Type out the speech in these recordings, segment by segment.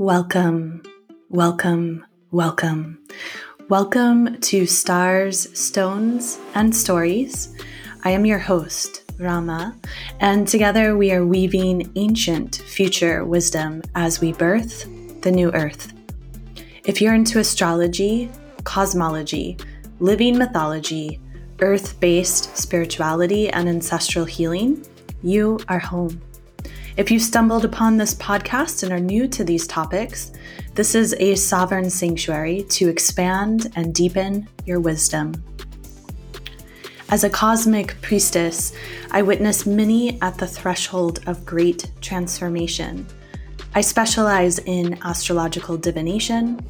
Welcome, welcome, welcome. Welcome to Stars, Stones, and Stories. I am your host, Rama, and together we are weaving ancient future wisdom as we birth the new earth. If you're into astrology, cosmology, living mythology, earth based spirituality, and ancestral healing, you are home. If you stumbled upon this podcast and are new to these topics, this is a sovereign sanctuary to expand and deepen your wisdom. As a cosmic priestess, I witness many at the threshold of great transformation. I specialize in astrological divination,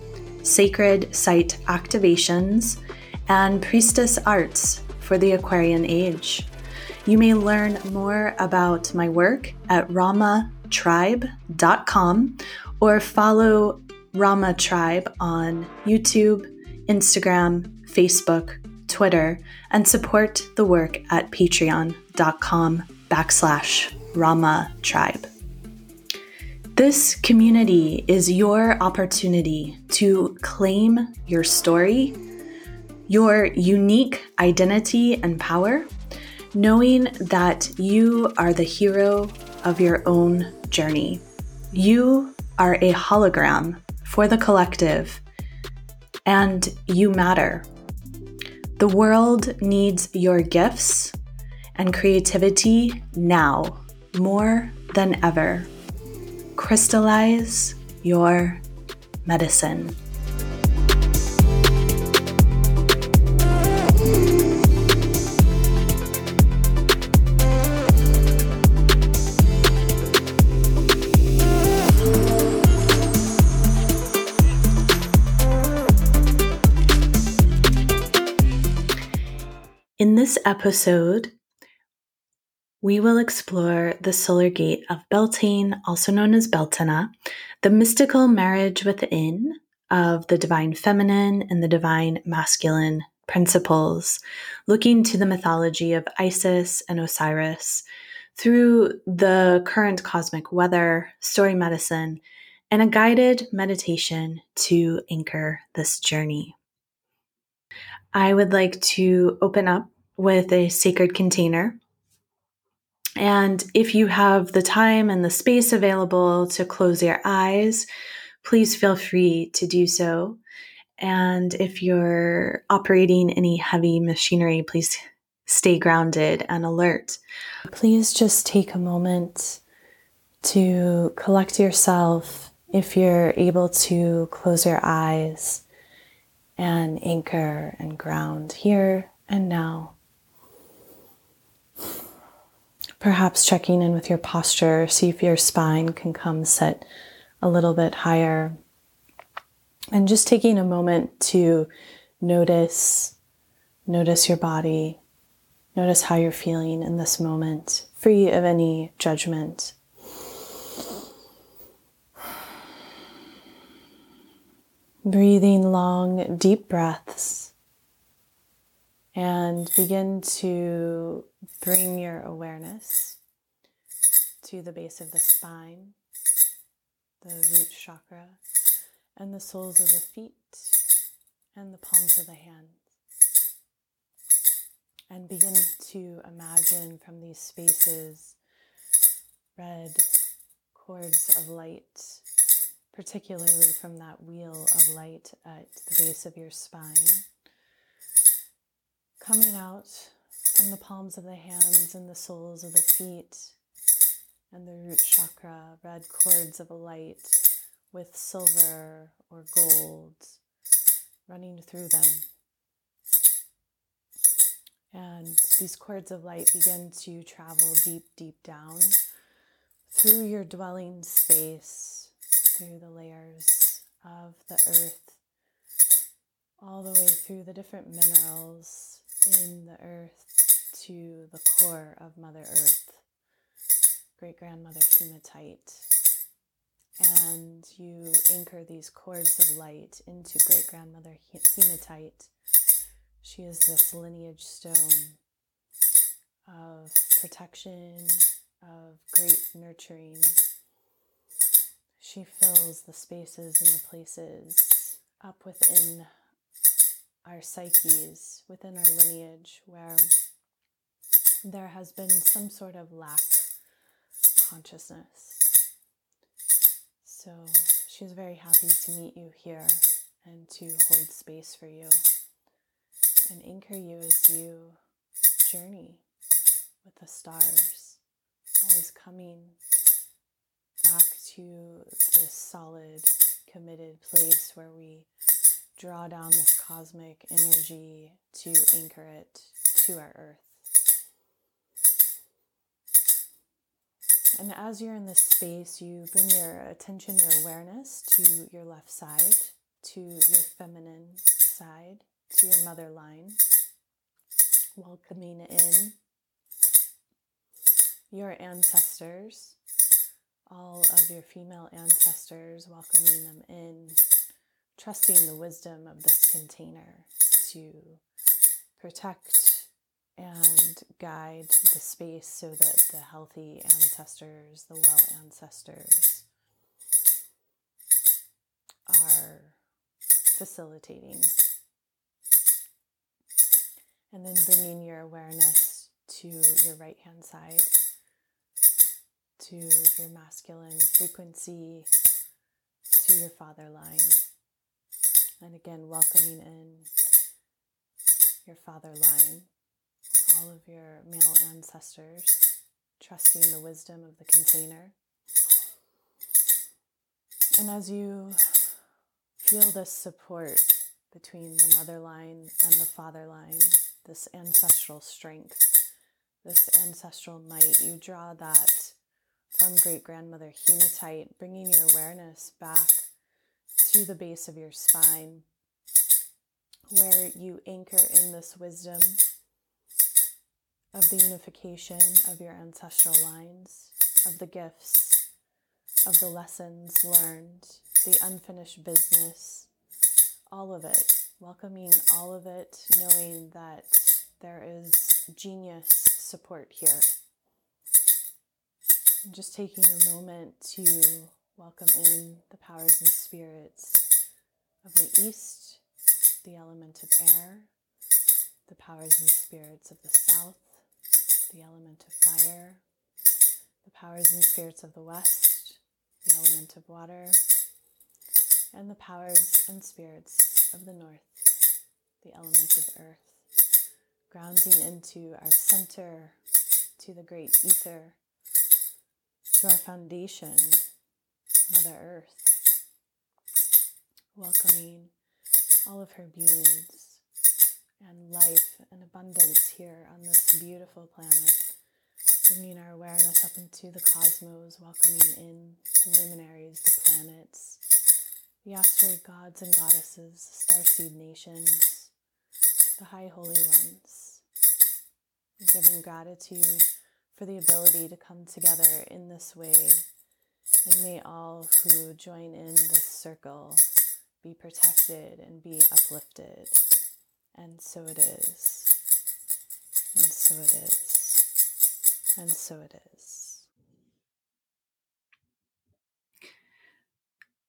sacred site activations, and priestess arts for the Aquarian age. You may learn more about my work at ramatribe.com or follow Rama Tribe on YouTube, Instagram, Facebook, Twitter, and support the work at patreon.com backslash Rama Tribe. This community is your opportunity to claim your story, your unique identity and power knowing that you are the hero of your own journey. You are a hologram for the collective, and you matter. The world needs your gifts and creativity now more than ever. Crystallize your medicine. This episode, we will explore the solar gate of Beltane, also known as Beltana, the mystical marriage within of the divine feminine and the divine masculine principles, looking to the mythology of Isis and Osiris through the current cosmic weather, story medicine, and a guided meditation to anchor this journey. I would like to open up with a sacred container. And if you have the time and the space available to close your eyes, please feel free to do so. And if you're operating any heavy machinery, please stay grounded and alert. Please just take a moment to collect yourself if you're able to close your eyes and anchor and ground here and now. Perhaps checking in with your posture, see if your spine can come sit a little bit higher. And just taking a moment to notice, notice your body, notice how you're feeling in this moment, free of any judgment. Breathing long, deep breaths and begin to bring your awareness to the base of the spine, the root chakra, and the soles of the feet and the palms of the hands. And begin to imagine from these spaces red cords of light particularly from that wheel of light at the base of your spine, coming out from the palms of the hands and the soles of the feet and the root chakra, red cords of a light with silver or gold running through them. And these cords of light begin to travel deep, deep down through your dwelling space through the layers of the earth, all the way through the different minerals in the earth to the core of Mother Earth, great grandmother hematite. And you anchor these cords of light into great grandmother hematite. She is this lineage stone of protection, of great nurturing she fills the spaces and the places up within our psyches, within our lineage, where there has been some sort of lack consciousness. So she's very happy to meet you here and to hold space for you and anchor you as you journey with the stars, always coming back to this solid, committed place where we draw down this cosmic energy to anchor it to our earth. And as you're in this space, you bring your attention, your awareness to your left side, to your feminine side, to your mother line, welcoming in your ancestors, all of your female ancestors, welcoming them in, trusting the wisdom of this container to protect and guide the space so that the healthy ancestors, the well ancestors, are facilitating. And then bringing your awareness to your right hand side, to your masculine frequency, to your father line. And again, welcoming in your father line all of your male ancestors, trusting the wisdom of the container. And as you feel this support between the mother line and the father line, this ancestral strength, this ancestral might, you draw that from great grandmother hematite, bringing your awareness back to the base of your spine, where you anchor in this wisdom of the unification of your ancestral lines, of the gifts, of the lessons learned, the unfinished business, all of it, welcoming all of it, knowing that there is genius support here. And just taking a moment to welcome in the powers and spirits of the East, the element of air, the powers and spirits of the South, the element of fire, the powers and spirits of the west, the element of water, and the powers and spirits of the north, the element of earth, grounding into our center, to the great ether, to our foundation, Mother Earth, welcoming all of her beings and life and abundance here on this beautiful planet, bringing our awareness up into the cosmos, welcoming in the luminaries, the planets, the asteroid gods and goddesses, starseed nations, the high holy ones, giving gratitude for the ability to come together in this way. And may all who join in this circle be protected and be uplifted. And so it is. And so it is. And so it is.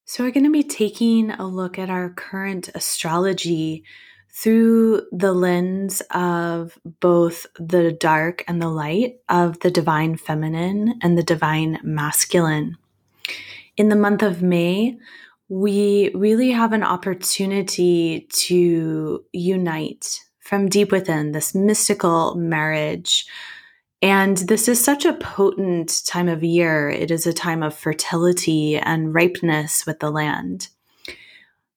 So, we're going to be taking a look at our current astrology through the lens of both the dark and the light of the divine feminine and the divine masculine. In the month of May, we really have an opportunity to unite from deep within this mystical marriage. And this is such a potent time of year. It is a time of fertility and ripeness with the land.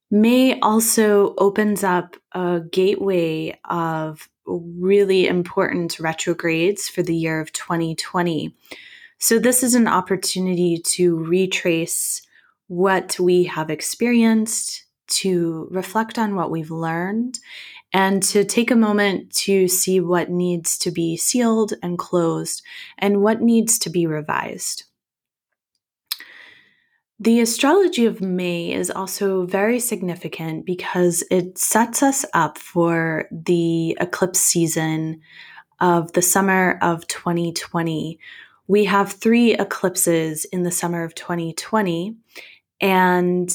May also opens up a gateway of really important retrogrades for the year of 2020. So, this is an opportunity to retrace what we have experienced, to reflect on what we've learned, and to take a moment to see what needs to be sealed and closed and what needs to be revised. The astrology of May is also very significant because it sets us up for the eclipse season of the summer of 2020. We have three eclipses in the summer of 2020, And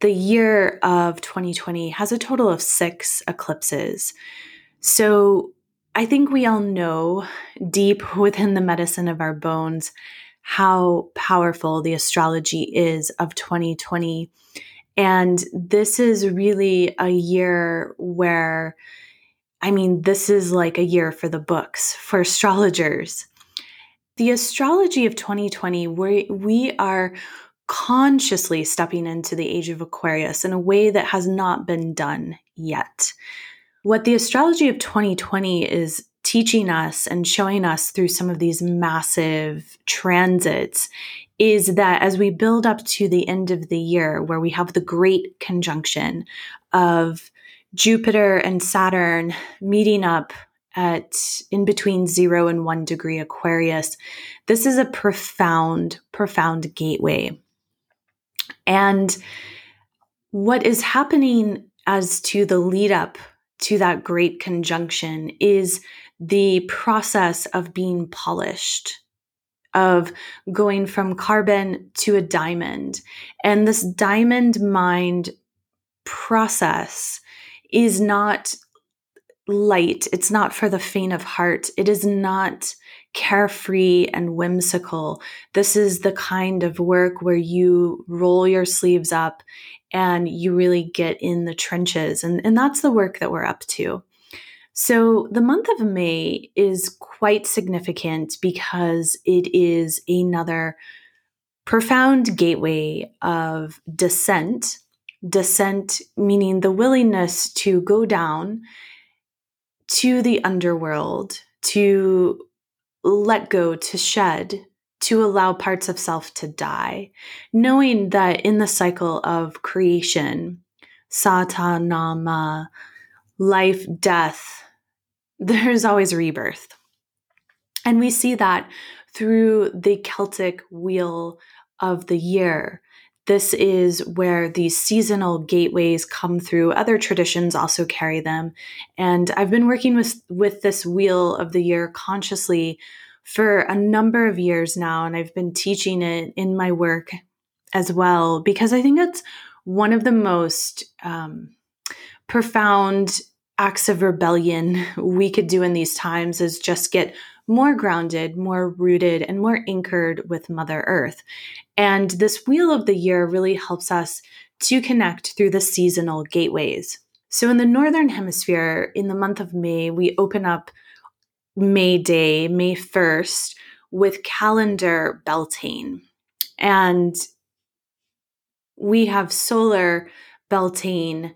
the year of 2020 has a total of six eclipses. So I think we all know deep within the medicine of our bones how powerful the astrology is of 2020. And this is really a year where, I mean, this is like a year for the books, for astrologers. The astrology of 2020, we, we are consciously stepping into the age of Aquarius in a way that has not been done yet. What the astrology of 2020 is teaching us and showing us through some of these massive transits is that as we build up to the end of the year, where we have the great conjunction of Jupiter and Saturn meeting up at in between zero and one degree Aquarius, this is a profound, profound gateway and what is happening as to the lead up to that great conjunction is the process of being polished, of going from carbon to a diamond. And this diamond mind process is not light. It's not for the faint of heart. It is not carefree and whimsical. This is the kind of work where you roll your sleeves up and you really get in the trenches. And, and that's the work that we're up to. So the month of May is quite significant because it is another profound gateway of descent. Descent meaning the willingness to go down to the underworld, to let go, to shed, to allow parts of self to die, knowing that in the cycle of creation, satanama, life, death, there's always rebirth. And we see that through the Celtic wheel of the year. This is where these seasonal gateways come through. Other traditions also carry them. And I've been working with, with this wheel of the year consciously for a number of years now. And I've been teaching it in my work as well, because I think it's one of the most um, profound acts of rebellion we could do in these times is just get more grounded, more rooted, and more anchored with Mother Earth. And this Wheel of the Year really helps us to connect through the seasonal gateways. So, in the Northern Hemisphere, in the month of May, we open up May Day, May 1st, with calendar Beltane. And we have solar Beltane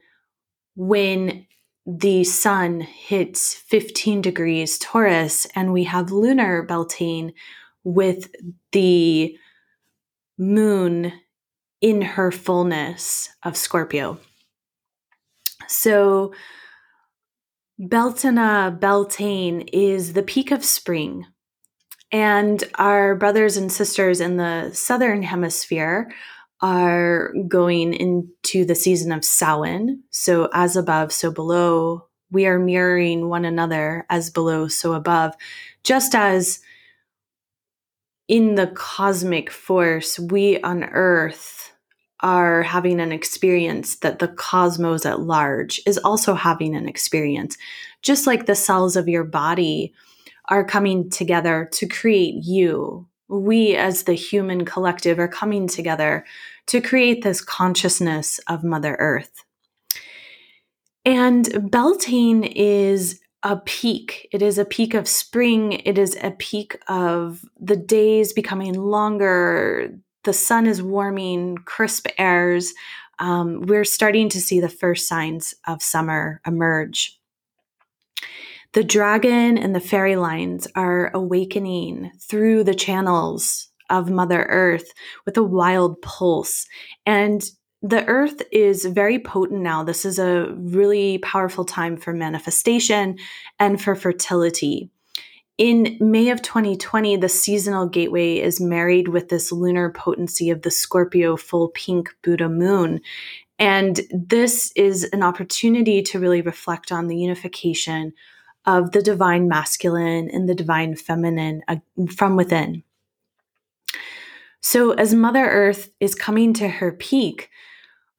when the sun hits 15 degrees Taurus, and we have lunar Beltane with the moon in her fullness of Scorpio. So, Beltana Beltane is the peak of spring. And our brothers and sisters in the southern hemisphere are going into the season of Samhain. So, as above, so below. We are mirroring one another as below, so above. Just as in the cosmic force, we on earth are having an experience that the cosmos at large is also having an experience. Just like the cells of your body are coming together to create you, we as the human collective are coming together to create this consciousness of Mother Earth. And Beltane is a peak. It is a peak of spring. It is a peak of the days becoming longer. The sun is warming, crisp airs. Um, we're starting to see the first signs of summer emerge. The dragon and the fairy lines are awakening through the channels of Mother Earth with a wild pulse. And the earth is very potent now. This is a really powerful time for manifestation and for fertility. In May of 2020, the seasonal gateway is married with this lunar potency of the Scorpio full pink Buddha moon. And this is an opportunity to really reflect on the unification of the divine masculine and the divine feminine uh, from within. So, as Mother Earth is coming to her peak,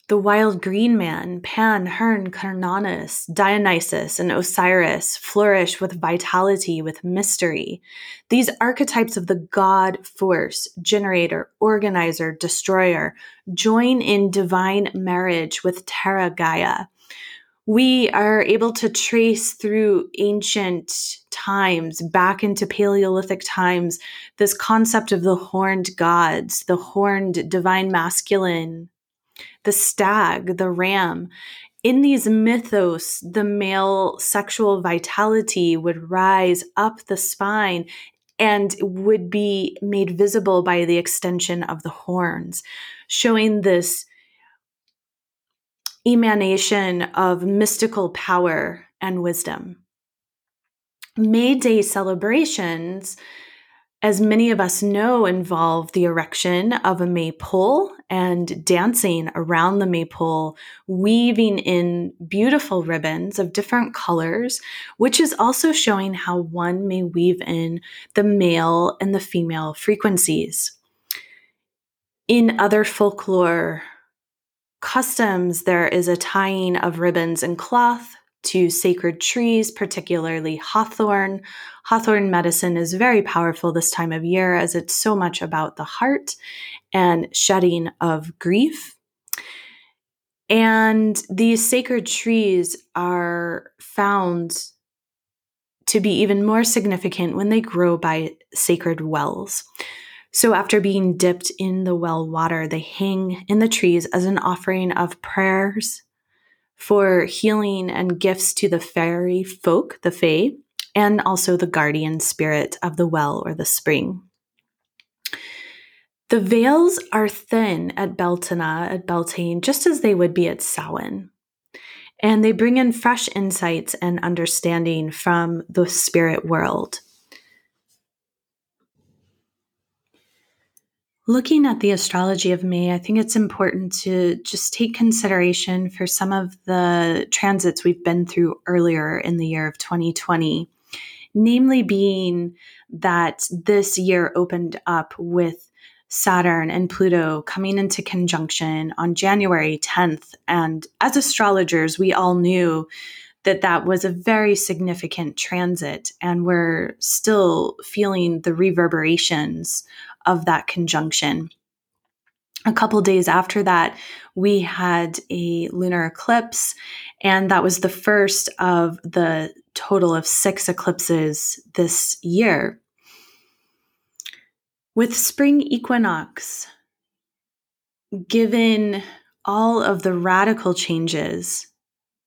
the wild green man, Pan, Herne, Cernunnos, Dionysus, and Osiris flourish with vitality, with mystery. These archetypes of the god force, generator, organizer, destroyer, join in divine marriage with Terra Gaia. We are able to trace through ancient times, back into Paleolithic times, this concept of the horned gods, the horned divine masculine, the stag, the ram. In these mythos, the male sexual vitality would rise up the spine and would be made visible by the extension of the horns, showing this emanation of mystical power and wisdom. May Day celebrations as many of us know, involve the erection of a maypole and dancing around the maypole, weaving in beautiful ribbons of different colors, which is also showing how one may weave in the male and the female frequencies. In other folklore customs, there is a tying of ribbons and cloth to sacred trees, particularly hawthorn. Hawthorn medicine is very powerful this time of year as it's so much about the heart and shedding of grief. And these sacred trees are found to be even more significant when they grow by sacred wells. So, after being dipped in the well water, they hang in the trees as an offering of prayers for healing and gifts to the fairy folk, the Fae, and also the guardian spirit of the well or the spring. The veils are thin at Beltana, at Beltane, just as they would be at Samhain. And they bring in fresh insights and understanding from the spirit world. Looking at the astrology of May, I think it's important to just take consideration for some of the transits we've been through earlier in the year of 2020, namely being that this year opened up with Saturn and Pluto coming into conjunction on January 10th. And as astrologers, we all knew that that was a very significant transit, and we're still feeling the reverberations of that conjunction. A couple days after that, we had a lunar eclipse, and that was the first of the total of six eclipses this year. With spring equinox, given all of the radical changes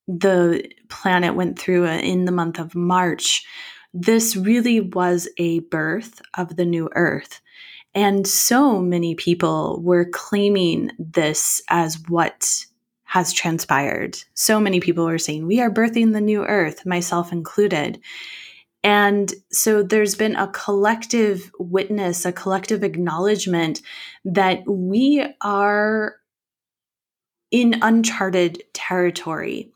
the planet went through in the month of March, this really was a birth of the new earth. And so many people were claiming this as what has transpired. So many people were saying, We are birthing the new earth, myself included. And so there's been a collective witness, a collective acknowledgement that we are in uncharted territory.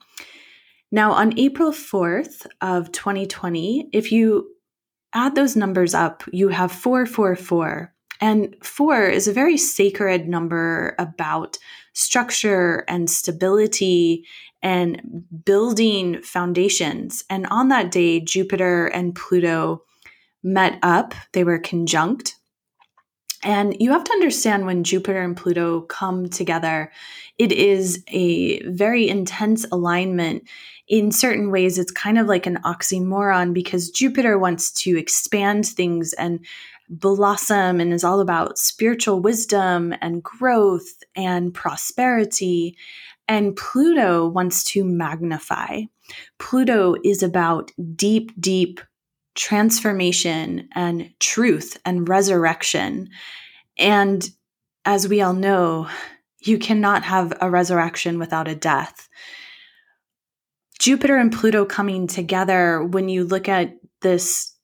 Now, on April 4th of 2020, if you add those numbers up, you have 444. And four is a very sacred number about structure and stability and building foundations. And on that day, Jupiter and Pluto met up, they were conjunct. And you have to understand when Jupiter and Pluto come together, it is a very intense alignment. In certain ways, it's kind of like an oxymoron because Jupiter wants to expand things and blossom and is all about spiritual wisdom and growth and prosperity. And Pluto wants to magnify. Pluto is about deep, deep transformation and truth and resurrection. And as we all know, you cannot have a resurrection without a death. Jupiter and Pluto coming together, when you look at this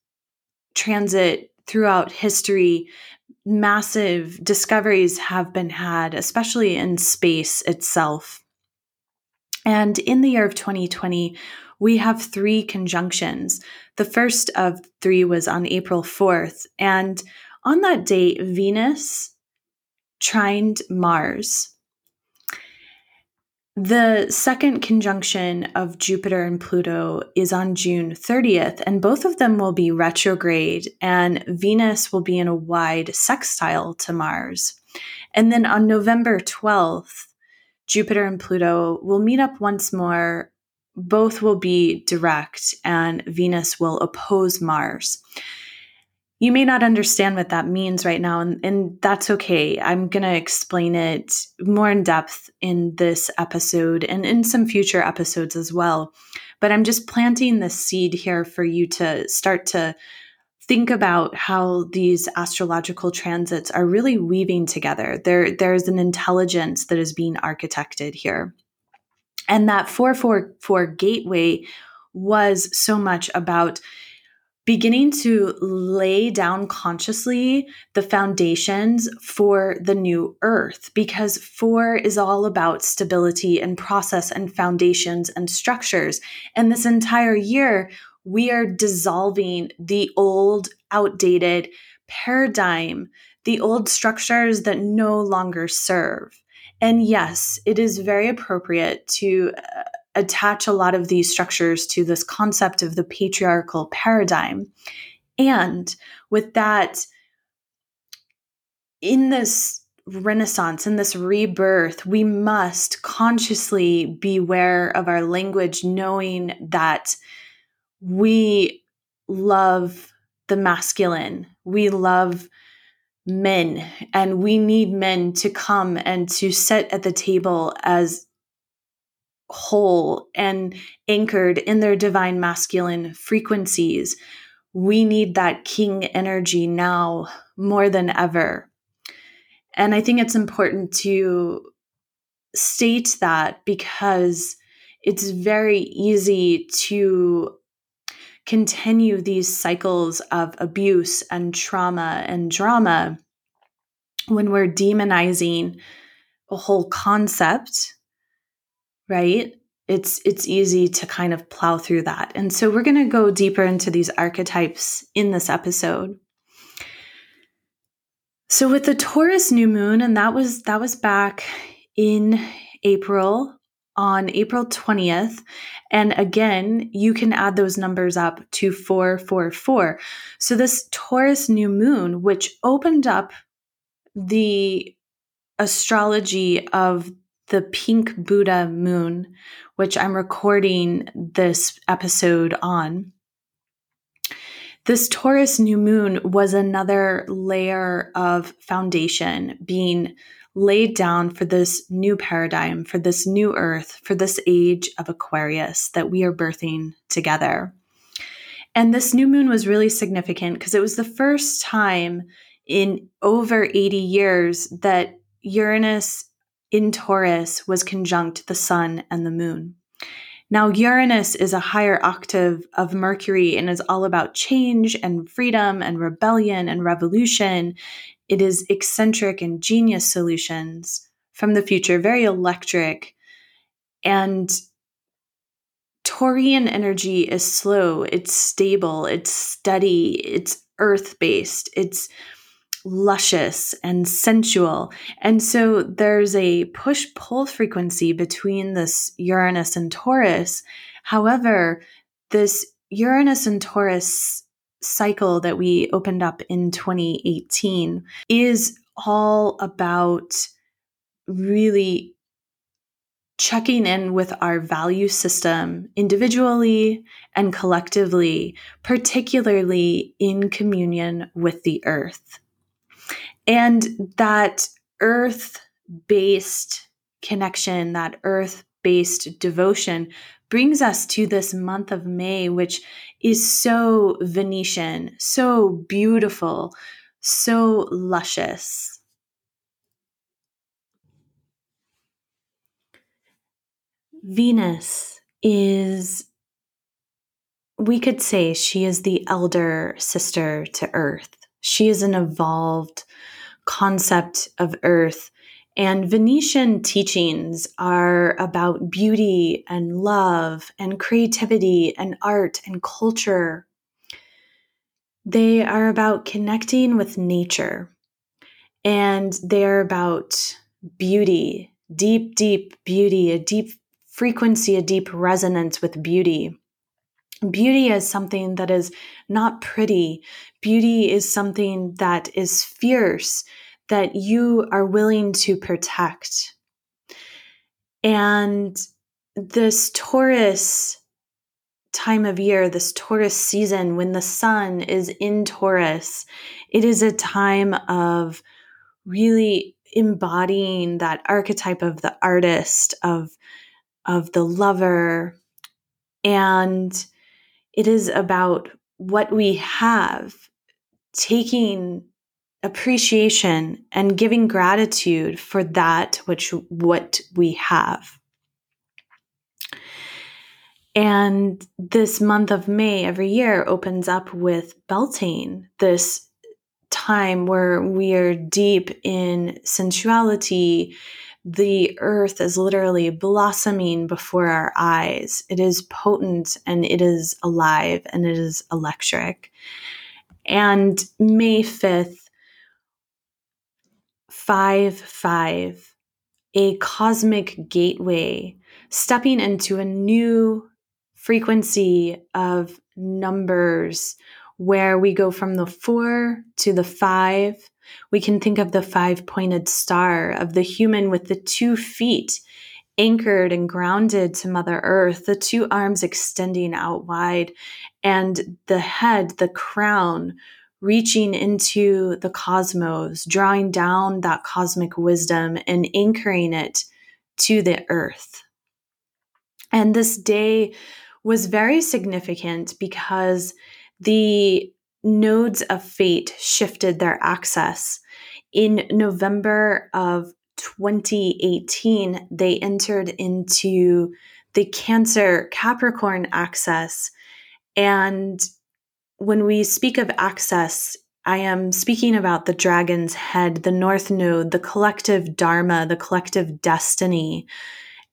transit throughout history, massive discoveries have been had, especially in space itself. And in the year of 2020, we have three conjunctions. The first of three was on April 4th. And on that date, Venus trined Mars. The second conjunction of Jupiter and Pluto is on June 30th, and both of them will be retrograde, and Venus will be in a wide sextile to Mars. And then on November 12th, Jupiter and Pluto will meet up once more. Both will be direct, and Venus will oppose Mars you may not understand what that means right now, and, and that's okay. I'm going to explain it more in depth in this episode and in some future episodes as well. But I'm just planting the seed here for you to start to think about how these astrological transits are really weaving together. There, there's an intelligence that is being architected here. And that 444 gateway was so much about beginning to lay down consciously the foundations for the new earth because four is all about stability and process and foundations and structures. And this entire year, we are dissolving the old, outdated paradigm, the old structures that no longer serve. And yes, it is very appropriate to uh, attach a lot of these structures to this concept of the patriarchal paradigm. And with that, in this renaissance, in this rebirth, we must consciously beware of our language, knowing that we love the masculine, we love men, and we need men to come and to sit at the table as whole and anchored in their divine masculine frequencies. We need that king energy now more than ever. And I think it's important to state that because it's very easy to continue these cycles of abuse and trauma and drama when we're demonizing a whole concept right? It's it's easy to kind of plow through that. And so we're going to go deeper into these archetypes in this episode. So with the Taurus new moon and that was that was back in April on April 20th. And again, you can add those numbers up to 444. So, this Taurus new moon, which opened up the astrology of the pink Buddha moon, which I'm recording this episode on. This Taurus new moon was another layer of foundation being laid down for this new paradigm, for this new earth, for this age of Aquarius that we are birthing together. And this new moon was really significant because it was the first time in over 80 years that Uranus in Taurus was conjunct the sun and the moon. Now, Uranus is a higher octave of Mercury and is all about change and freedom and rebellion and revolution. It is eccentric and genius solutions from the future, very electric. And Taurian energy is slow, it's stable, it's steady, it's earth based, it's luscious and sensual. And so there's a push pull frequency between this Uranus and Taurus. However, this Uranus and Taurus cycle that we opened up in 2018 is all about really checking in with our value system individually and collectively, particularly in communion with the earth. And that earth based connection, that earth based devotion brings us to this month of May, which is so Venetian, so beautiful, so luscious. Venus is, we could say, she is the elder sister to Earth. She is an evolved concept of earth. And Venetian teachings are about beauty and love and creativity and art and culture. They are about connecting with nature. and they're about beauty, deep, deep beauty, a deep frequency, a deep resonance with beauty. Beauty is something that is not pretty. Beauty is something that is fierce, that you are willing to protect. And this Taurus time of year, this Taurus season, when the sun is in Taurus, it is a time of really embodying that archetype of the artist, of, of the lover. And it is about what we have, taking appreciation and giving gratitude for that which what we have. And this month of May every year opens up with Beltane, this time where we are deep in sensuality. The earth is literally blossoming before our eyes. It is potent and it is alive and it is electric. And May 5th, 5 5, a cosmic gateway, stepping into a new frequency of numbers where we go from the four to the five. We can think of the five pointed star of the human with the two feet anchored and grounded to Mother Earth, the two arms extending out wide, and the head, the crown, reaching into the cosmos, drawing down that cosmic wisdom and anchoring it to the earth. And this day was very significant because the nodes of fate shifted their axis. In November of 2018, they entered into the Cancer Capricorn axis. And when we speak of axis, I am speaking about the dragon's head, the north node, the collective dharma, the collective destiny,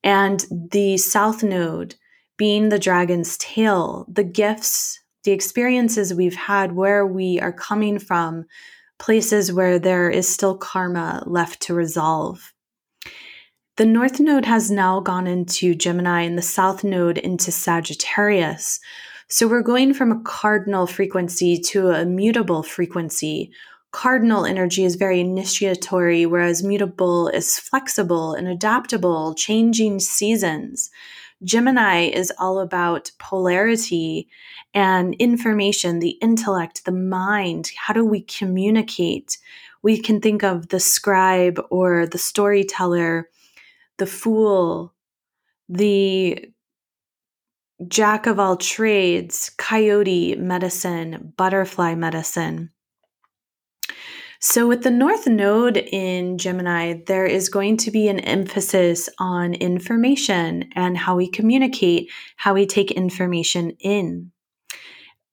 and the south node being the dragon's tail, the gifts, the experiences we've had where we are coming from, places where there is still karma left to resolve. The North Node has now gone into Gemini and the South Node into Sagittarius. So we're going from a cardinal frequency to a mutable frequency. Cardinal energy is very initiatory, whereas mutable is flexible and adaptable, changing seasons. Gemini is all about polarity and information, the intellect, the mind. How do we communicate? We can think of the scribe or the storyteller, the fool, the jack of all trades, coyote medicine, butterfly medicine. So, with the North Node in Gemini, there is going to be an emphasis on information and how we communicate, how we take information in.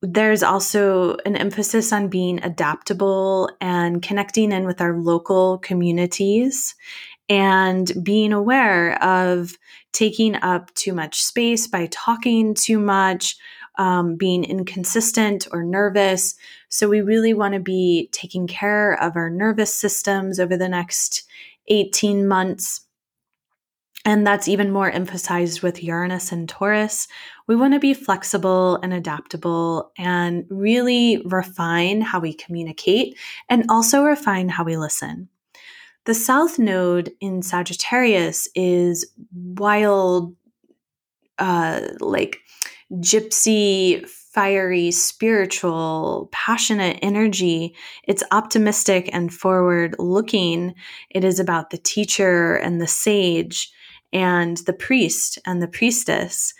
There's also an emphasis on being adaptable and connecting in with our local communities and being aware of taking up too much space by talking too much, um, being inconsistent or nervous. So, we really want to be taking care of our nervous systems over the next 18 months. And that's even more emphasized with Uranus and Taurus. We want to be flexible and adaptable and really refine how we communicate and also refine how we listen. The South Node in Sagittarius is wild, uh, like gypsy, fiery, spiritual, passionate energy. It's optimistic and forward looking. It is about the teacher and the sage and the priest and the priestess.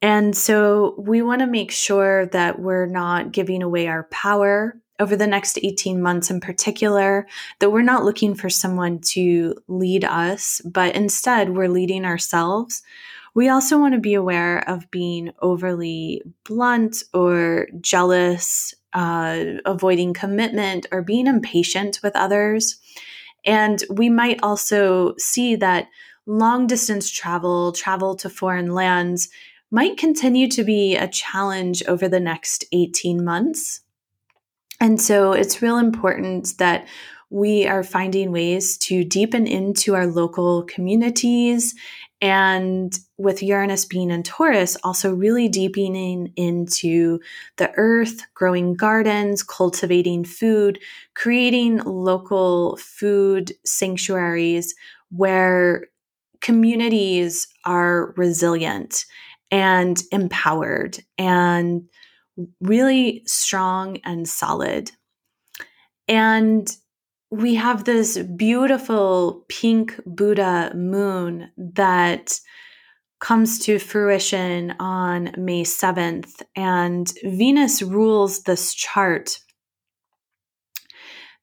And so we want to make sure that we're not giving away our power over the next 18 months in particular, that we're not looking for someone to lead us, but instead we're leading ourselves we also want to be aware of being overly blunt or jealous, uh, avoiding commitment, or being impatient with others. And we might also see that long distance travel, travel to foreign lands, might continue to be a challenge over the next 18 months. And so it's real important that we are finding ways to deepen into our local communities. And with Uranus being in Taurus, also really deepening into the earth, growing gardens, cultivating food, creating local food sanctuaries where communities are resilient and empowered and really strong and solid. And we have this beautiful pink Buddha moon that comes to fruition on May 7th, and Venus rules this chart.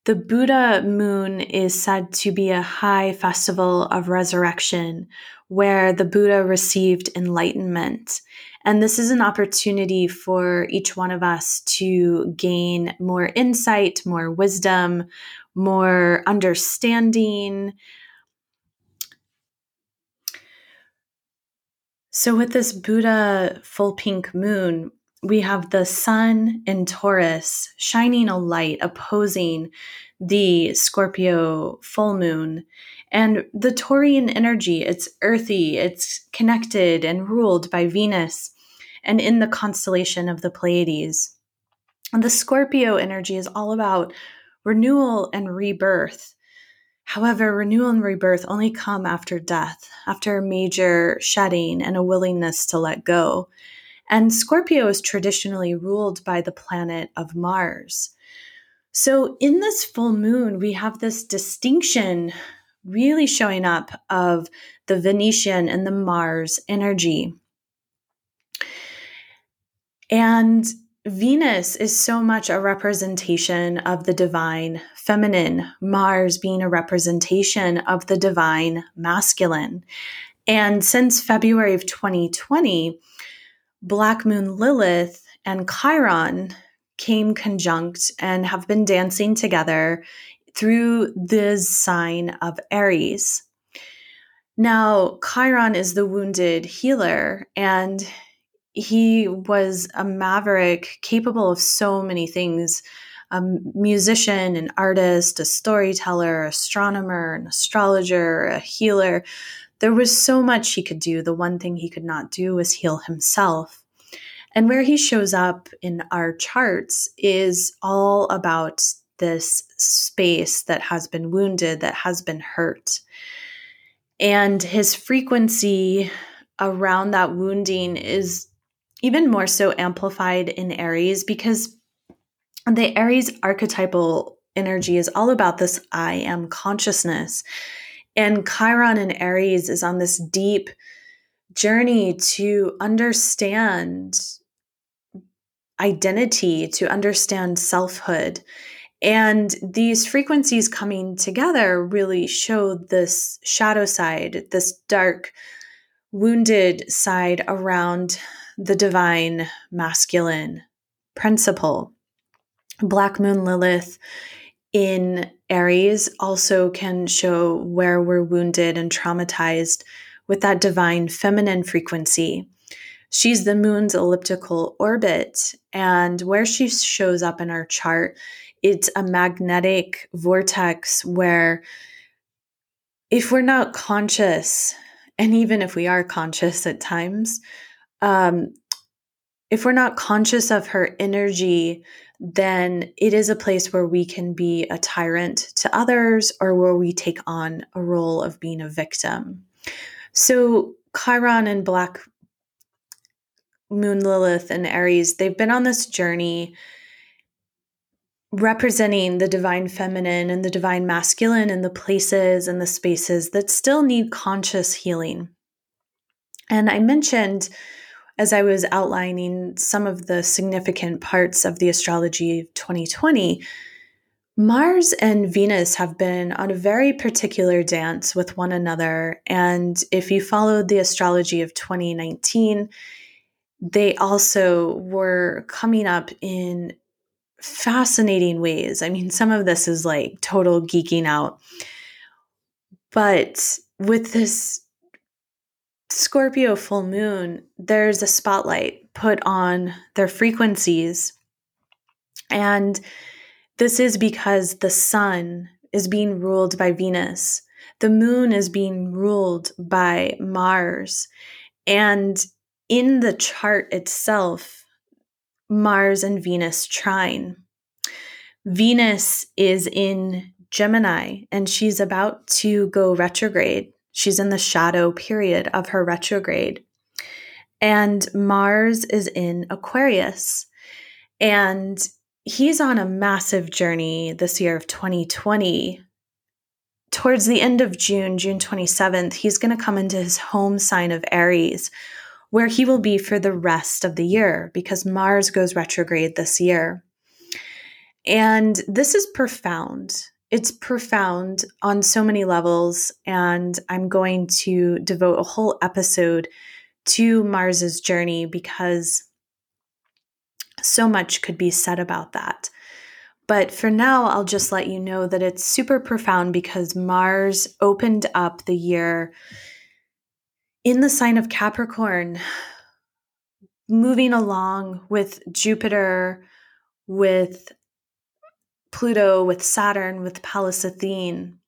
The Buddha moon is said to be a high festival of resurrection where the Buddha received enlightenment. And this is an opportunity for each one of us to gain more insight, more wisdom, more understanding. So, with this Buddha full pink moon, we have the sun in Taurus shining a light opposing the Scorpio full moon. And the Taurian energy, it's earthy, it's connected and ruled by Venus and in the constellation of the Pleiades. And the Scorpio energy is all about renewal and rebirth. However, renewal and rebirth only come after death, after a major shedding and a willingness to let go. And Scorpio is traditionally ruled by the planet of Mars. So, in this full moon, we have this distinction really showing up of the Venusian and the Mars energy. And Venus is so much a representation of the divine feminine, Mars being a representation of the divine masculine. And since February of 2020, Black Moon Lilith and Chiron came conjunct and have been dancing together through the sign of Aries. Now, Chiron is the wounded healer, and he was a maverick capable of so many things a musician, an artist, a storyteller, astronomer, an astrologer, a healer. There was so much he could do. The one thing he could not do was heal himself. And where he shows up in our charts is all about this space that has been wounded, that has been hurt. And his frequency around that wounding is even more so amplified in Aries because the Aries archetypal energy is all about this I am consciousness. And Chiron in Aries is on this deep journey to understand identity, to understand selfhood. And these frequencies coming together really show this shadow side, this dark, wounded side around the divine masculine principle. Black Moon Lilith in Aries also can show where we're wounded and traumatized with that divine feminine frequency. She's the moon's elliptical orbit, and where she shows up in our chart, it's a magnetic vortex where if we're not conscious, and even if we are conscious at times, um, if we're not conscious of her energy, then it is a place where we can be a tyrant to others or where we take on a role of being a victim. So, Chiron and Black Moon Lilith and Aries, they've been on this journey representing the divine feminine and the divine masculine and the places and the spaces that still need conscious healing. And I mentioned as I was outlining some of the significant parts of the astrology of 2020, Mars and Venus have been on a very particular dance with one another. And if you followed the astrology of 2019, they also were coming up in fascinating ways. I mean, some of this is like total geeking out. But with this Scorpio full moon, there's a spotlight put on their frequencies. And this is because the sun is being ruled by Venus. The moon is being ruled by Mars. And in the chart itself, Mars and Venus trine. Venus is in Gemini and she's about to go retrograde. She's in the shadow period of her retrograde. And Mars is in Aquarius. And he's on a massive journey this year of 2020. Towards the end of June, June 27th, he's going to come into his home sign of Aries, where he will be for the rest of the year because Mars goes retrograde this year. And this is profound. It's profound on so many levels. And I'm going to devote a whole episode to Mars's journey because so much could be said about that. But for now, I'll just let you know that it's super profound because Mars opened up the year in the sign of Capricorn, moving along with Jupiter, with Pluto, with Saturn, with Pallas Athene.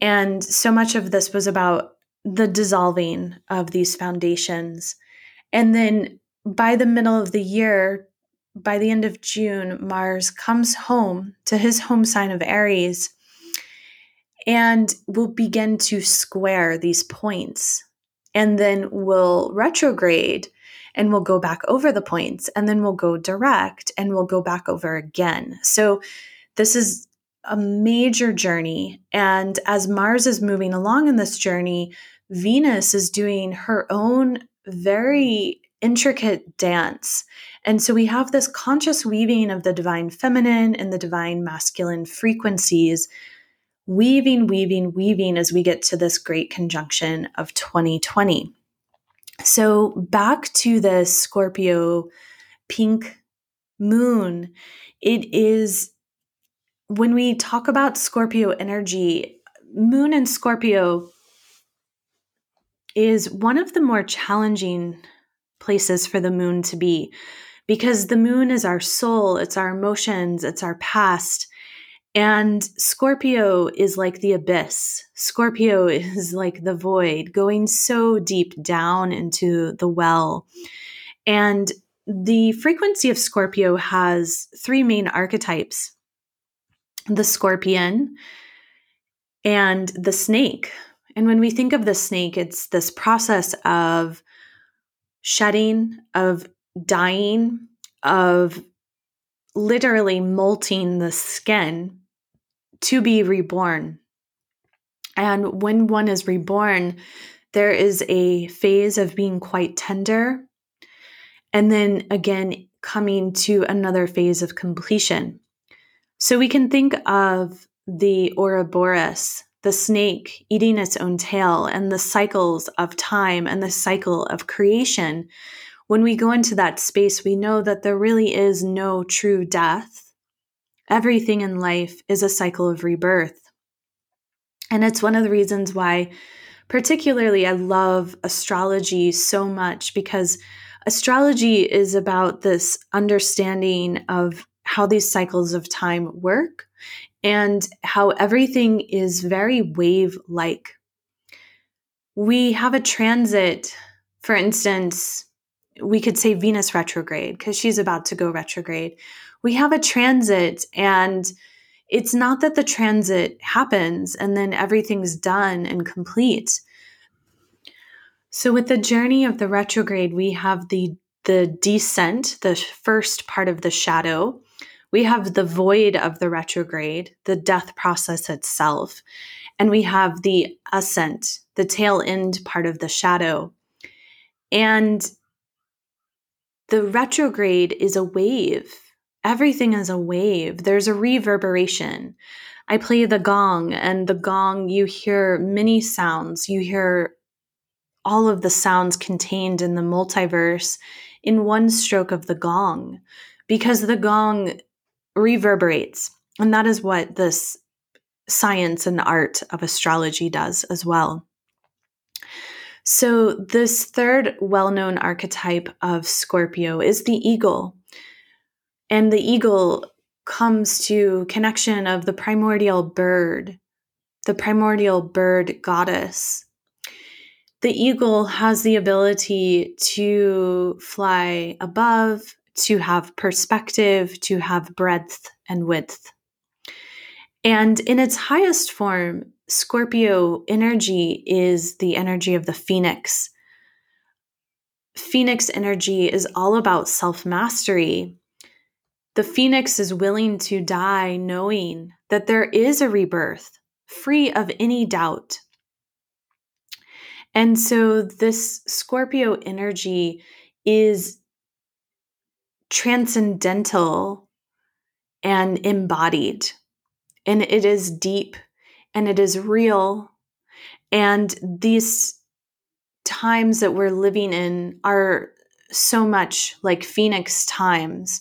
And so much of this was about the dissolving of these foundations. And then by the middle of the year, by the end of June, Mars comes home to his home sign of Aries and will begin to square these points. And then will retrograde and we'll go back over the points and then we'll go direct and we'll go back over again. So this is a major journey. And as Mars is moving along in this journey, Venus is doing her own very intricate dance. And so we have this conscious weaving of the divine feminine and the divine masculine frequencies, weaving, weaving, weaving as we get to this great conjunction of 2020. So back to the Scorpio pink moon, it is when we talk about Scorpio energy, moon and Scorpio is one of the more challenging places for the moon to be because the moon is our soul, it's our emotions, it's our past. And Scorpio is like the abyss. Scorpio is like the void, going so deep down into the well. And the frequency of Scorpio has three main archetypes the scorpion and the snake. And when we think of the snake, it's this process of shedding, of dying, of literally molting the skin to be reborn. And when one is reborn, there is a phase of being quite tender, and then again coming to another phase of completion. So we can think of the Ouroboros the snake eating its own tail and the cycles of time and the cycle of creation, when we go into that space, we know that there really is no true death. Everything in life is a cycle of rebirth. And it's one of the reasons why, particularly, I love astrology so much because astrology is about this understanding of how these cycles of time work and how everything is very wave like. We have a transit, for instance, we could say Venus retrograde because she's about to go retrograde. We have a transit, and it's not that the transit happens and then everything's done and complete. So, with the journey of the retrograde, we have the the descent, the first part of the shadow, we have the void of the retrograde, the death process itself, and we have the ascent, the tail end part of the shadow. And the retrograde is a wave. Everything is a wave. There's a reverberation. I play the gong, and the gong, you hear many sounds. You hear all of the sounds contained in the multiverse in one stroke of the gong because the gong reverberates. And that is what this science and art of astrology does as well. So, this third well known archetype of Scorpio is the eagle. And the eagle comes to connection of the primordial bird, the primordial bird goddess. The eagle has the ability to fly above, to have perspective, to have breadth and width. And in its highest form, Scorpio energy is the energy of the phoenix. Phoenix energy is all about self mastery. The phoenix is willing to die knowing that there is a rebirth, free of any doubt. And so, this Scorpio energy is transcendental and embodied and it is deep and it is real. And these times that we're living in are so much like Phoenix times.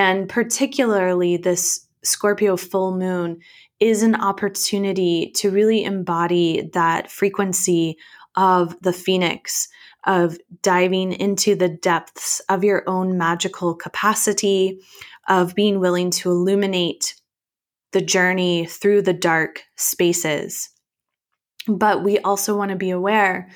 And particularly this Scorpio full moon is an opportunity to really embody that frequency of the Phoenix, of diving into the depths of your own magical capacity, of being willing to illuminate the journey through the dark spaces. But we also want to be aware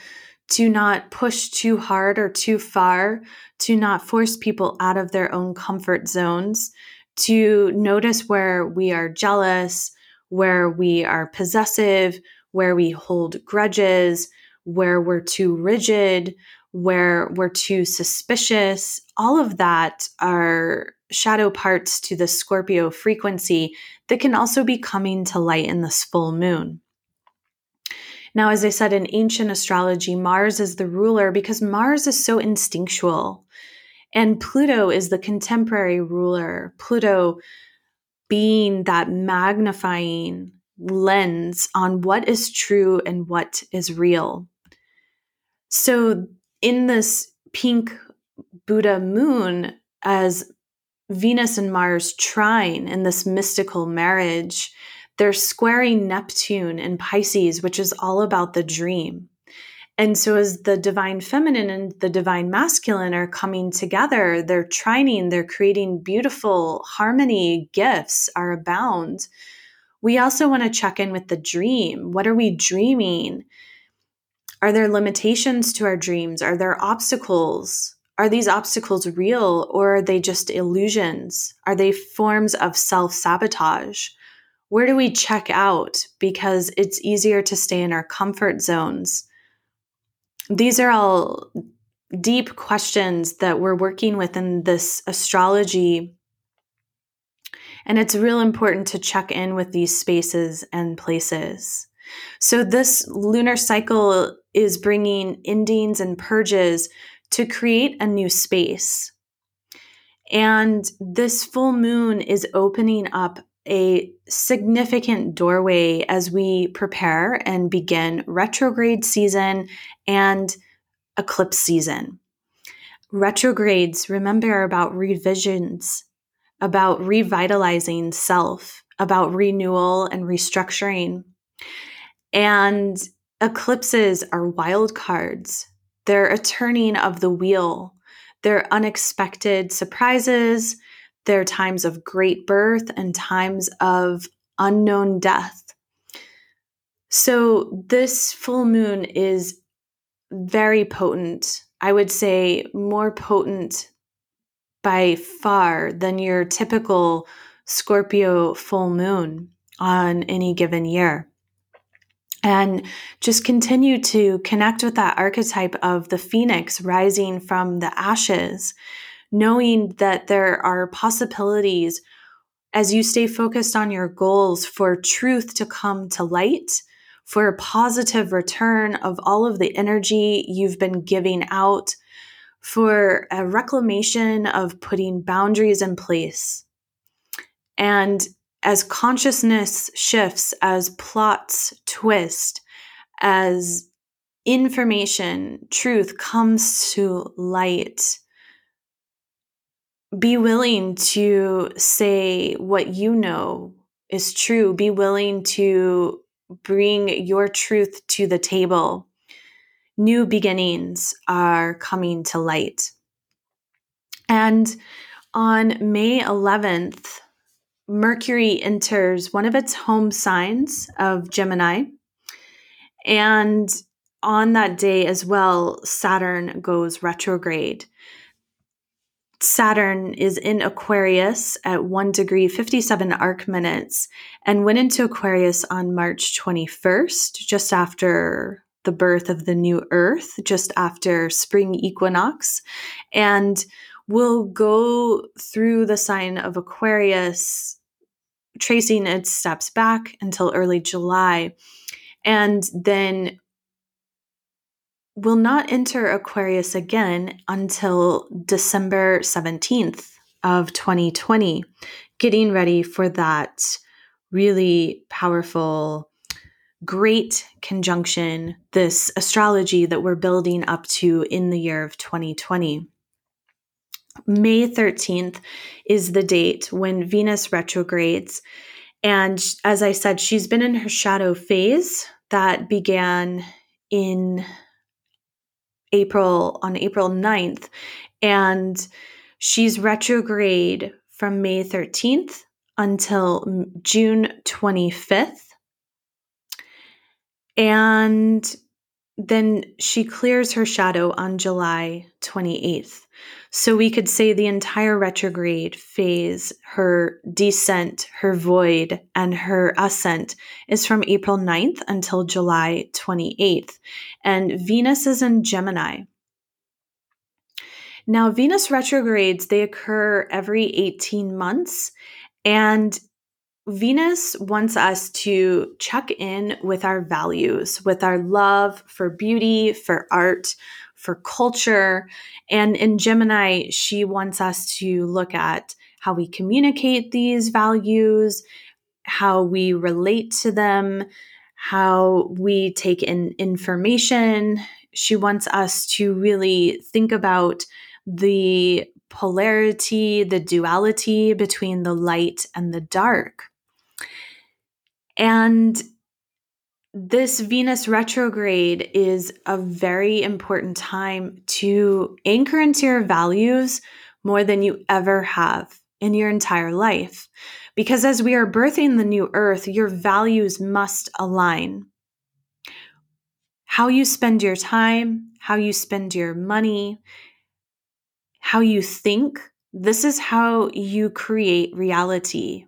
to not push too hard or too far, to not force people out of their own comfort zones, to notice where we are jealous, where we are possessive, where we hold grudges, where we're too rigid, where we're too suspicious. All of that are shadow parts to the Scorpio frequency that can also be coming to light in this full moon. Now, as I said in ancient astrology, Mars is the ruler because Mars is so instinctual. And Pluto is the contemporary ruler. Pluto being that magnifying lens on what is true and what is real. So, in this pink Buddha moon, as Venus and Mars trine in this mystical marriage. They're squaring Neptune in Pisces, which is all about the dream. And so, as the divine feminine and the divine masculine are coming together, they're trining, they're creating beautiful harmony, gifts are abound. We also want to check in with the dream. What are we dreaming? Are there limitations to our dreams? Are there obstacles? Are these obstacles real or are they just illusions? Are they forms of self sabotage? Where do we check out because it's easier to stay in our comfort zones? These are all deep questions that we're working with in this astrology. And it's real important to check in with these spaces and places. So, this lunar cycle is bringing endings and purges to create a new space. And this full moon is opening up a significant doorway as we prepare and begin retrograde season and eclipse season. Retrogrades, remember, are about revisions, about revitalizing self, about renewal and restructuring. And eclipses are wild cards they're a turning of the wheel. They're unexpected surprises. They're times of great birth and times of unknown death. So, this full moon is very potent. I would say more potent by far than your typical Scorpio full moon on any given year and just continue to connect with that archetype of the phoenix rising from the ashes, knowing that there are possibilities as you stay focused on your goals for truth to come to light, for a positive return of all of the energy you've been giving out, for a reclamation of putting boundaries in place. And as consciousness shifts, as plots twist, as information, truth comes to light, be willing to say what you know is true. Be willing to bring your truth to the table. New beginnings are coming to light. And on May 11th, Mercury enters one of its home signs of Gemini. And on that day as well, Saturn goes retrograde. Saturn is in Aquarius at 1 degree 57 arc minutes and went into Aquarius on March 21st, just after the birth of the new Earth, just after spring equinox, and will go through the sign of Aquarius, tracing its steps back until early July, and then will not enter Aquarius again until December 17th of 2020, getting ready for that really powerful, great conjunction, this astrology that we're building up to in the year of 2020. May 13th is the date when Venus retrogrades. And as I said, she's been in her shadow phase that began in April on April 9th and she's retrograde from May 13th until June 25th. And then she clears her shadow on July 28th. So we could say the entire retrograde phase, her descent, her void, and her ascent is from April 9th until July 28th. And Venus is in Gemini. Now, Venus retrogrades, they occur every 18 months. And Venus wants us to check in with our values, with our love for beauty, for art, for culture. And in Gemini, she wants us to look at how we communicate these values, how we relate to them, how we take in information. She wants us to really think about the polarity, the duality between the light and the dark. And this Venus retrograde is a very important time to anchor into your values more than you ever have in your entire life. Because as we are birthing the new earth, your values must align. How you spend your time, how you spend your money, how you think, this is how you create reality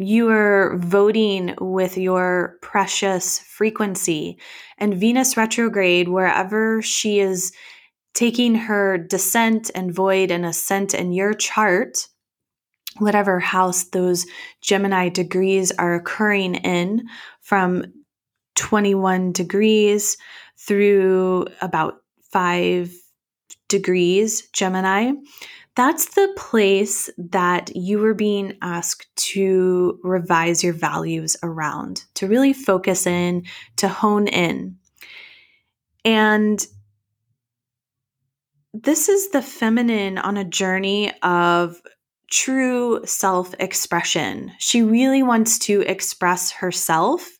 you are voting with your precious frequency. And Venus retrograde, wherever she is taking her descent and void and ascent in your chart, whatever house those Gemini degrees are occurring in, from 21 degrees through about five degrees Gemini that's the place that you were being asked to revise your values around, to really focus in, to hone in. And this is the feminine on a journey of true self expression. She really wants to express herself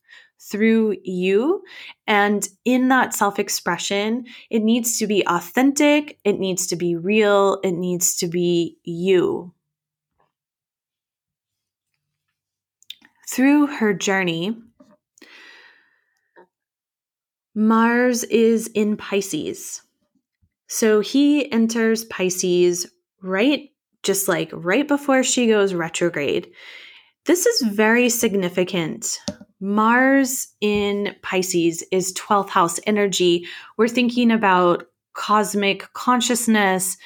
through you. And in that self expression, it needs to be authentic, it needs to be real, it needs to be you. Through her journey, Mars is in Pisces. So he enters Pisces right just like right before she goes retrograde. This is very significant Mars in Pisces is 12th house energy. We're thinking about cosmic consciousness,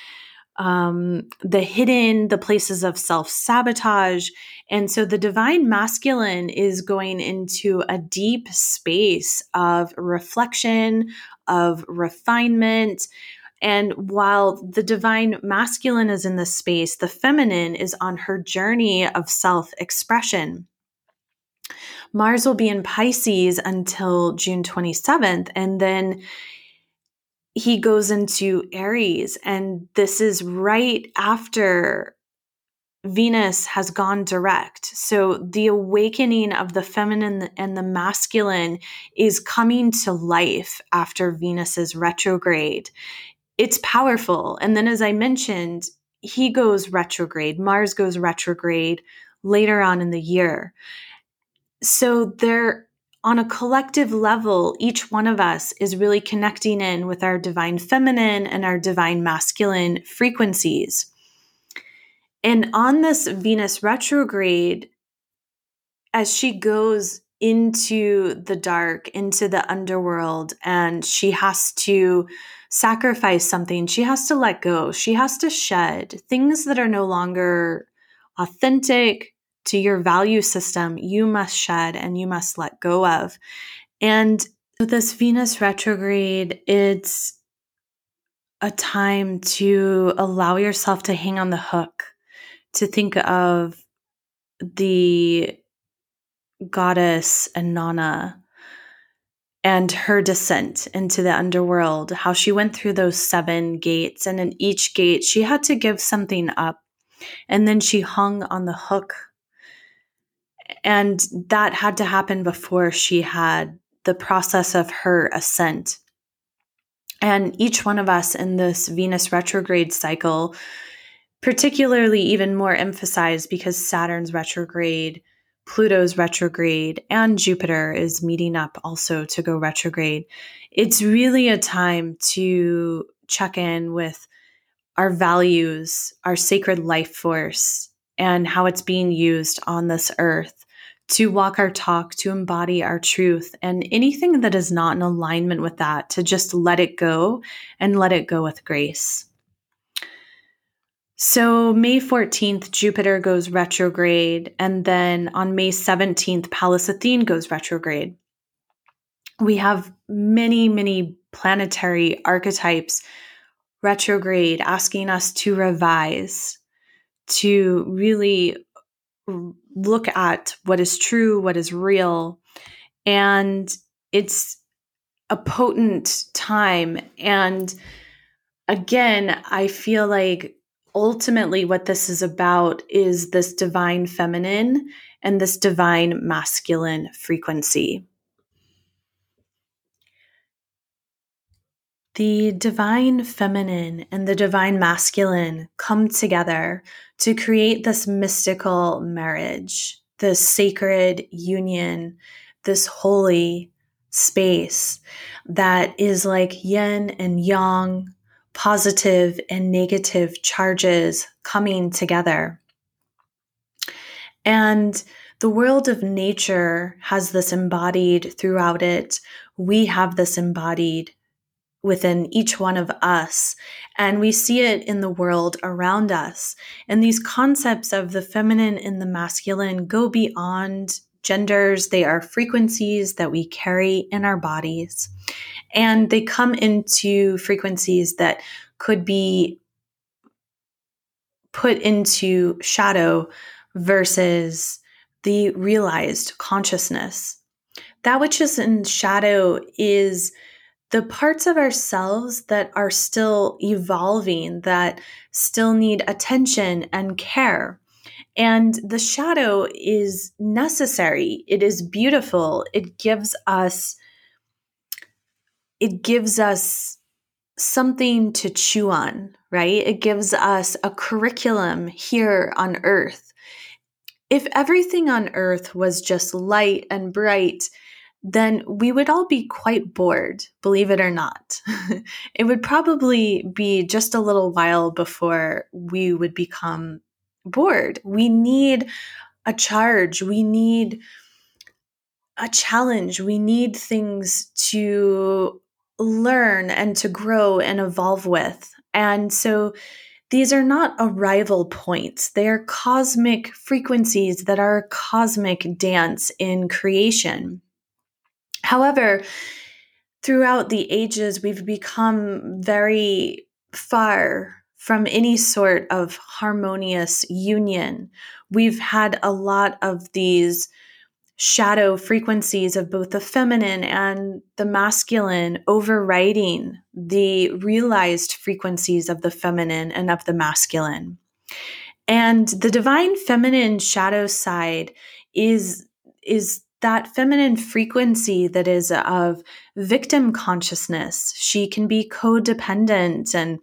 um, the hidden, the places of self sabotage. And so the divine masculine is going into a deep space of reflection, of refinement. And while the divine masculine is in this space, the feminine is on her journey of self expression. Mars will be in Pisces until June 27th. And then he goes into Aries. And this is right after Venus has gone direct. So the awakening of the feminine and the masculine is coming to life after Venus's retrograde. It's powerful. And then, as I mentioned, he goes retrograde, Mars goes retrograde later on in the year. So they're on a collective level, each one of us is really connecting in with our divine feminine and our divine masculine frequencies. And on this Venus retrograde, as she goes into the dark, into the underworld, and she has to sacrifice something, she has to let go, she has to shed things that are no longer authentic, to your value system, you must shed and you must let go of. And this Venus retrograde, it's a time to allow yourself to hang on the hook, to think of the goddess Inanna and her descent into the underworld, how she went through those seven gates. And in each gate, she had to give something up. And then she hung on the hook and that had to happen before she had the process of her ascent. And each one of us in this Venus retrograde cycle, particularly even more emphasized because Saturn's retrograde, Pluto's retrograde, and Jupiter is meeting up also to go retrograde. It's really a time to check in with our values, our sacred life force, and how it's being used on this earth to walk our talk, to embody our truth, and anything that is not in alignment with that, to just let it go and let it go with grace. So, May 14th, Jupiter goes retrograde, and then on May 17th, Pallas Athene goes retrograde. We have many, many planetary archetypes retrograde asking us to revise, to really look at what is true, what is real. And it's a potent time. And again, I feel like ultimately what this is about is this divine feminine and this divine masculine frequency. The divine feminine and the divine masculine come together to create this mystical marriage, this sacred union, this holy space that is like yin and yang, positive and negative charges coming together. And the world of nature has this embodied throughout it. We have this embodied within each one of us. And we see it in the world around us. And these concepts of the feminine and the masculine go beyond genders, they are frequencies that we carry in our bodies. And they come into frequencies that could be put into shadow versus the realized consciousness. That which is in shadow is the parts of ourselves that are still evolving, that still need attention and care. And the shadow is necessary. It is beautiful. It gives us it gives us something to chew on, right? It gives us a curriculum here on earth. If everything on earth was just light and bright then we would all be quite bored, believe it or not. it would probably be just a little while before we would become bored. We need a charge. We need a challenge. We need things to learn and to grow and evolve with. And so these are not arrival points. They are cosmic frequencies that are a cosmic dance in creation. However, throughout the ages, we've become very far from any sort of harmonious union. We've had a lot of these shadow frequencies of both the feminine and the masculine overriding the realized frequencies of the feminine and of the masculine. And the divine feminine shadow side is is that feminine frequency that is of victim consciousness. She can be codependent and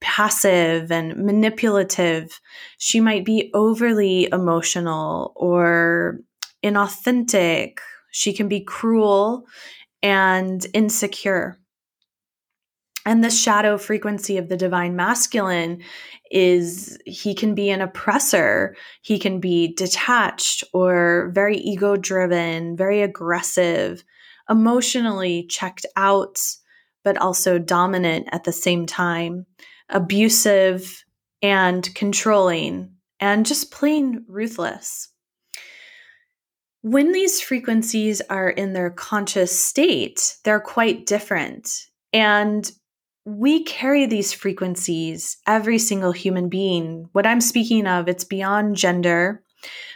passive and manipulative. She might be overly emotional or inauthentic. She can be cruel and insecure. And the shadow frequency of the divine masculine is he can be an oppressor, he can be detached or very ego driven, very aggressive, emotionally checked out, but also dominant at the same time, abusive and controlling, and just plain ruthless. When these frequencies are in their conscious state, they're quite different. And we carry these frequencies, every single human being. What I'm speaking of, it's beyond gender.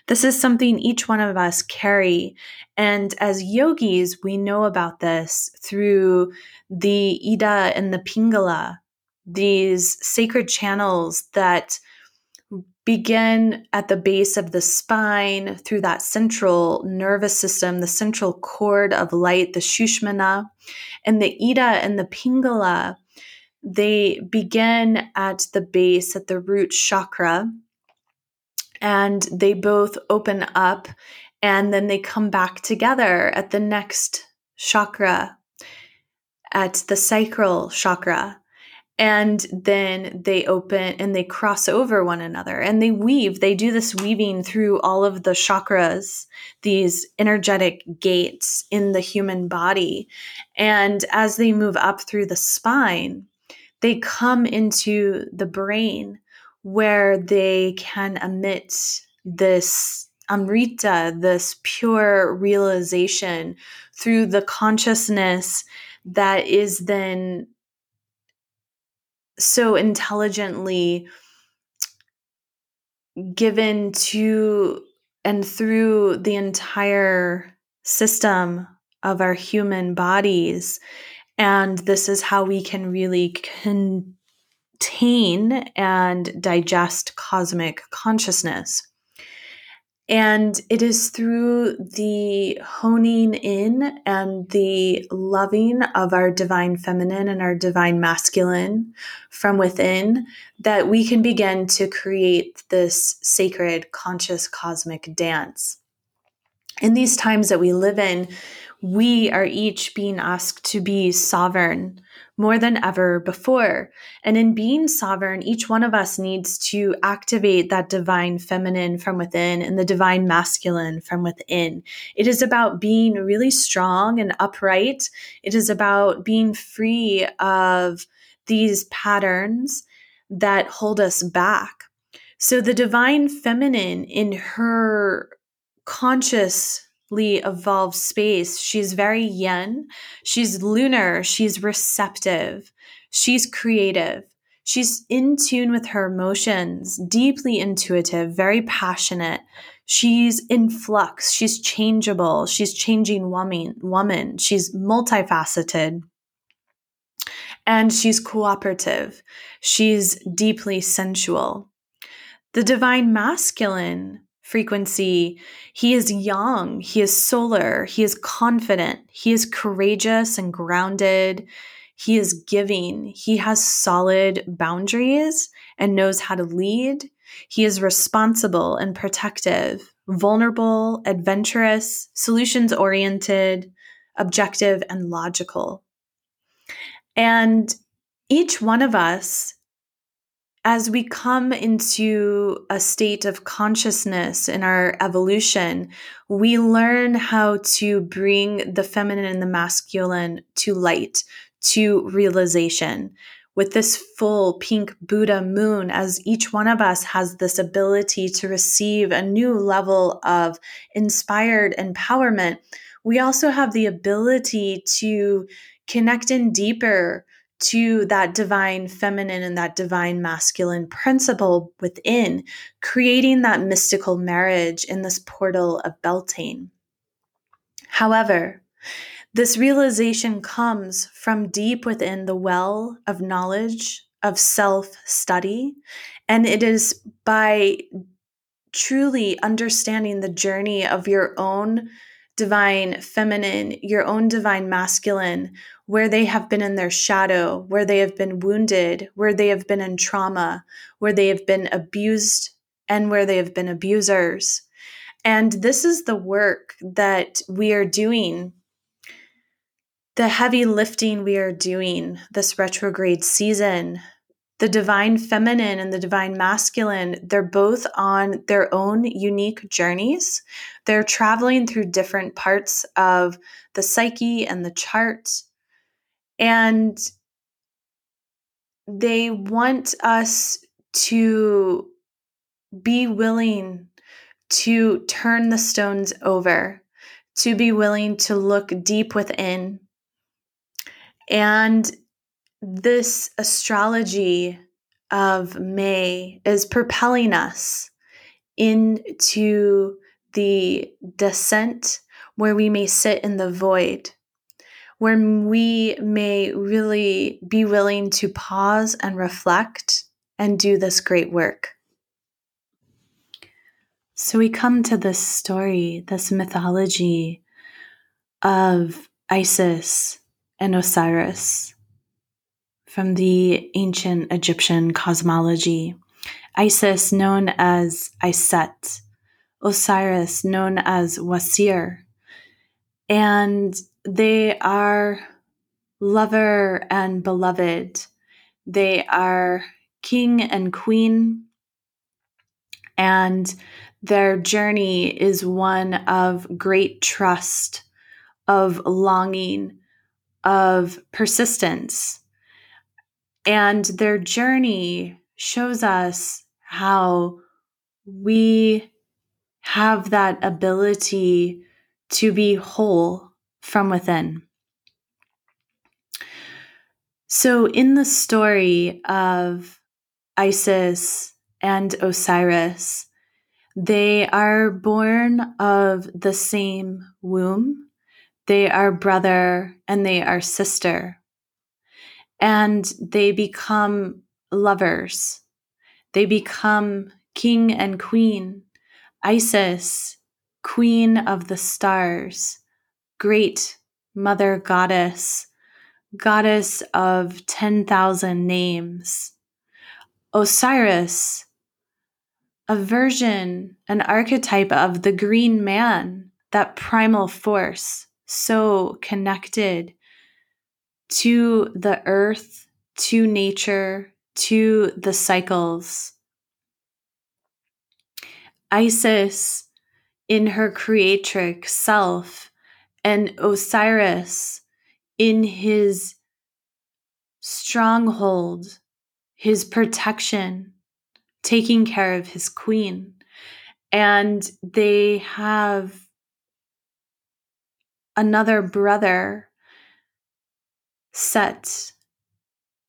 This is something each one of us carry. And as yogis, we know about this through the Ida and the Pingala, these sacred channels that begin at the base of the spine through that central nervous system, the central cord of light, the Sushumna. and the Ida and the Pingala they begin at the base, at the root chakra, and they both open up and then they come back together at the next chakra, at the sacral chakra. And then they open and they cross over one another and they weave. They do this weaving through all of the chakras, these energetic gates in the human body. And as they move up through the spine, they come into the brain where they can emit this amrita, this pure realization through the consciousness that is then so intelligently given to and through the entire system of our human bodies and this is how we can really contain and digest cosmic consciousness. And it is through the honing in and the loving of our divine feminine and our divine masculine from within that we can begin to create this sacred, conscious, cosmic dance. In these times that we live in, we are each being asked to be sovereign more than ever before. And in being sovereign, each one of us needs to activate that divine feminine from within and the divine masculine from within. It is about being really strong and upright. It is about being free of these patterns that hold us back. So the divine feminine in her conscious evolved space. She's very yin. She's lunar. She's receptive. She's creative. She's in tune with her emotions, deeply intuitive, very passionate. She's in flux. She's changeable. She's changing woman. woman. She's multifaceted. And she's cooperative. She's deeply sensual. The divine masculine frequency. He is yang, he is solar, he is confident, he is courageous and grounded, he is giving, he has solid boundaries and knows how to lead. He is responsible and protective, vulnerable, adventurous, solutions oriented, objective, and logical. And each one of us as we come into a state of consciousness in our evolution, we learn how to bring the feminine and the masculine to light, to realization. With this full pink Buddha moon, as each one of us has this ability to receive a new level of inspired empowerment, we also have the ability to connect in deeper to that divine feminine and that divine masculine principle within, creating that mystical marriage in this portal of Beltane. However, this realization comes from deep within the well of knowledge, of self study, and it is by truly understanding the journey of your own divine feminine, your own divine masculine, where they have been in their shadow, where they have been wounded, where they have been in trauma, where they have been abused, and where they have been abusers. And this is the work that we are doing, the heavy lifting we are doing this retrograde season. The divine feminine and the divine masculine, they're both on their own unique journeys. They're traveling through different parts of the psyche and the chart. And they want us to be willing to turn the stones over, to be willing to look deep within. And this astrology of May is propelling us into the descent where we may sit in the void, where we may really be willing to pause and reflect and do this great work. So we come to this story, this mythology of Isis and Osiris from the ancient Egyptian cosmology. Isis, known as Iset, Osiris, known as Wasir. And they are lover and beloved. They are king and queen. And their journey is one of great trust, of longing, of persistence. And their journey shows us how we have that ability to be whole from within. So, in the story of Isis and Osiris, they are born of the same womb. They are brother and they are sister. And they become lovers. They become king and queen. Isis, queen of the stars, great mother goddess, goddess of 10,000 names. Osiris, a version, an archetype of the green man, that primal force, so connected to the earth, to nature, to the cycles. Isis, in her creatrix self, and Osiris, in his stronghold, his protection, taking care of his queen. And they have another brother, Set.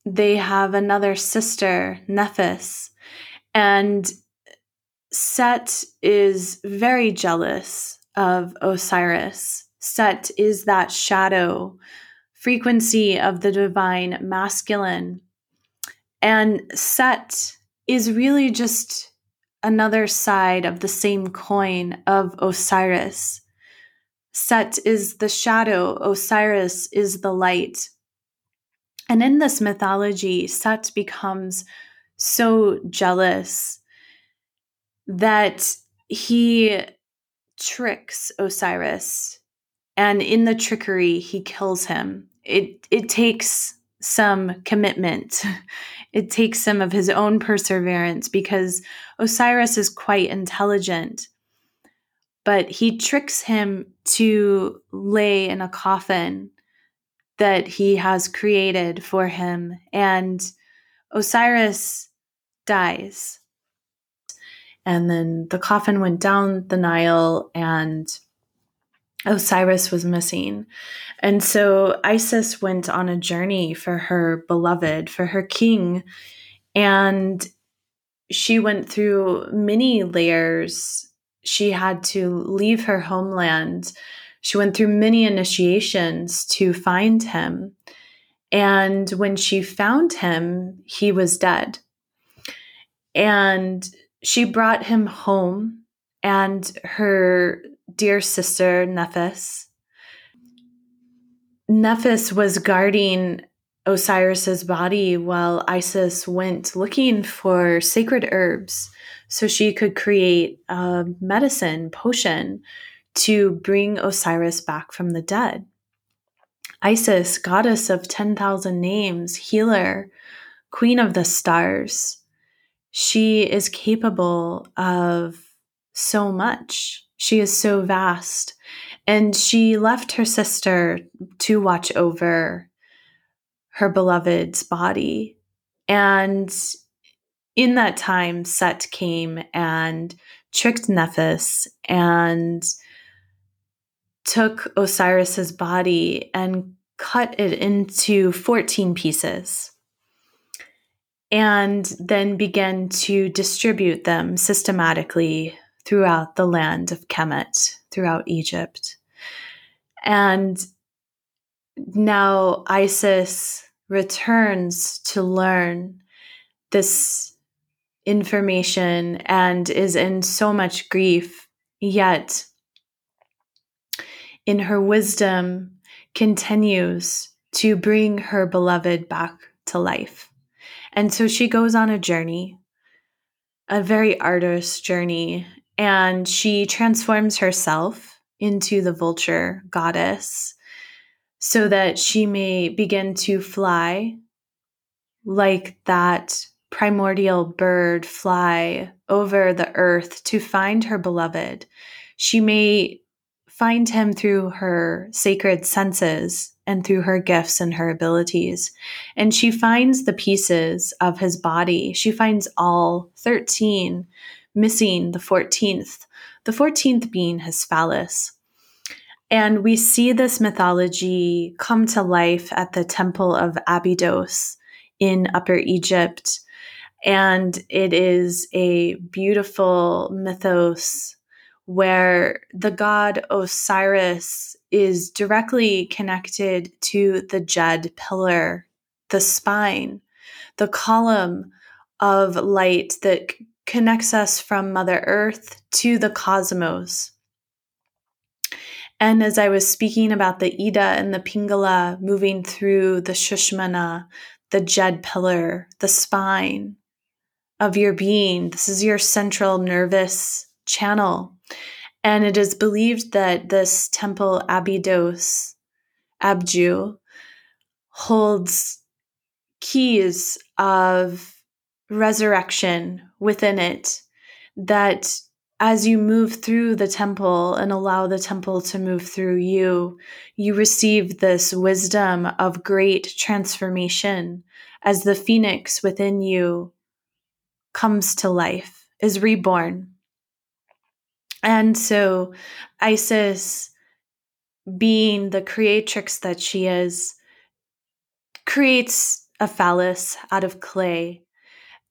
They have another sister, Nephthys. And Set is very jealous of Osiris. Set is that shadow frequency of the divine masculine. And Set is really just another side of the same coin of Osiris. Set is the shadow, Osiris is the light. And in this mythology, Set becomes so jealous that he tricks Osiris. And in the trickery, he kills him. It, it takes some commitment. It takes some of his own perseverance because Osiris is quite intelligent. But he tricks him to lay in a coffin that he has created for him. And Osiris dies. And then the coffin went down the Nile and Osiris was missing. And so Isis went on a journey for her beloved, for her king. And she went through many layers. She had to leave her homeland. She went through many initiations to find him. And when she found him, he was dead. And she brought him home, and her dear sister Nephis. Nephthys was guarding Osiris's body while Isis went looking for sacred herbs so she could create a medicine potion to bring Osiris back from the dead. Isis, goddess of 10,000 names, healer, queen of the stars, she is capable of so much. She is so vast. And she left her sister to watch over her beloved's body. And in that time, Set came and tricked Nephthys and took Osiris's body and cut it into 14 pieces and then began to distribute them systematically throughout the land of Kemet, throughout Egypt. And now Isis returns to learn this information and is in so much grief, yet in her wisdom continues to bring her beloved back to life. And so she goes on a journey, a very arduous journey, and she transforms herself into the vulture goddess so that she may begin to fly like that primordial bird fly over the earth to find her beloved. She may find him through her sacred senses and through her gifts and her abilities. And she finds the pieces of his body. She finds all 13, missing the 14th, the 14th being his phallus. And we see this mythology come to life at the temple of Abydos in Upper Egypt. And it is a beautiful mythos where the god Osiris is directly connected to the Djed pillar, the spine, the column of light that connects us from Mother Earth to the cosmos. And as I was speaking about the Ida and the Pingala moving through the Sushumna, the Djed pillar, the spine of your being, this is your central nervous channel. And it is believed that this temple Abydos, Abju, holds keys of resurrection within it that as you move through the temple and allow the temple to move through you, you receive this wisdom of great transformation as the phoenix within you comes to life, is reborn. And so Isis, being the creatrix that she is, creates a phallus out of clay.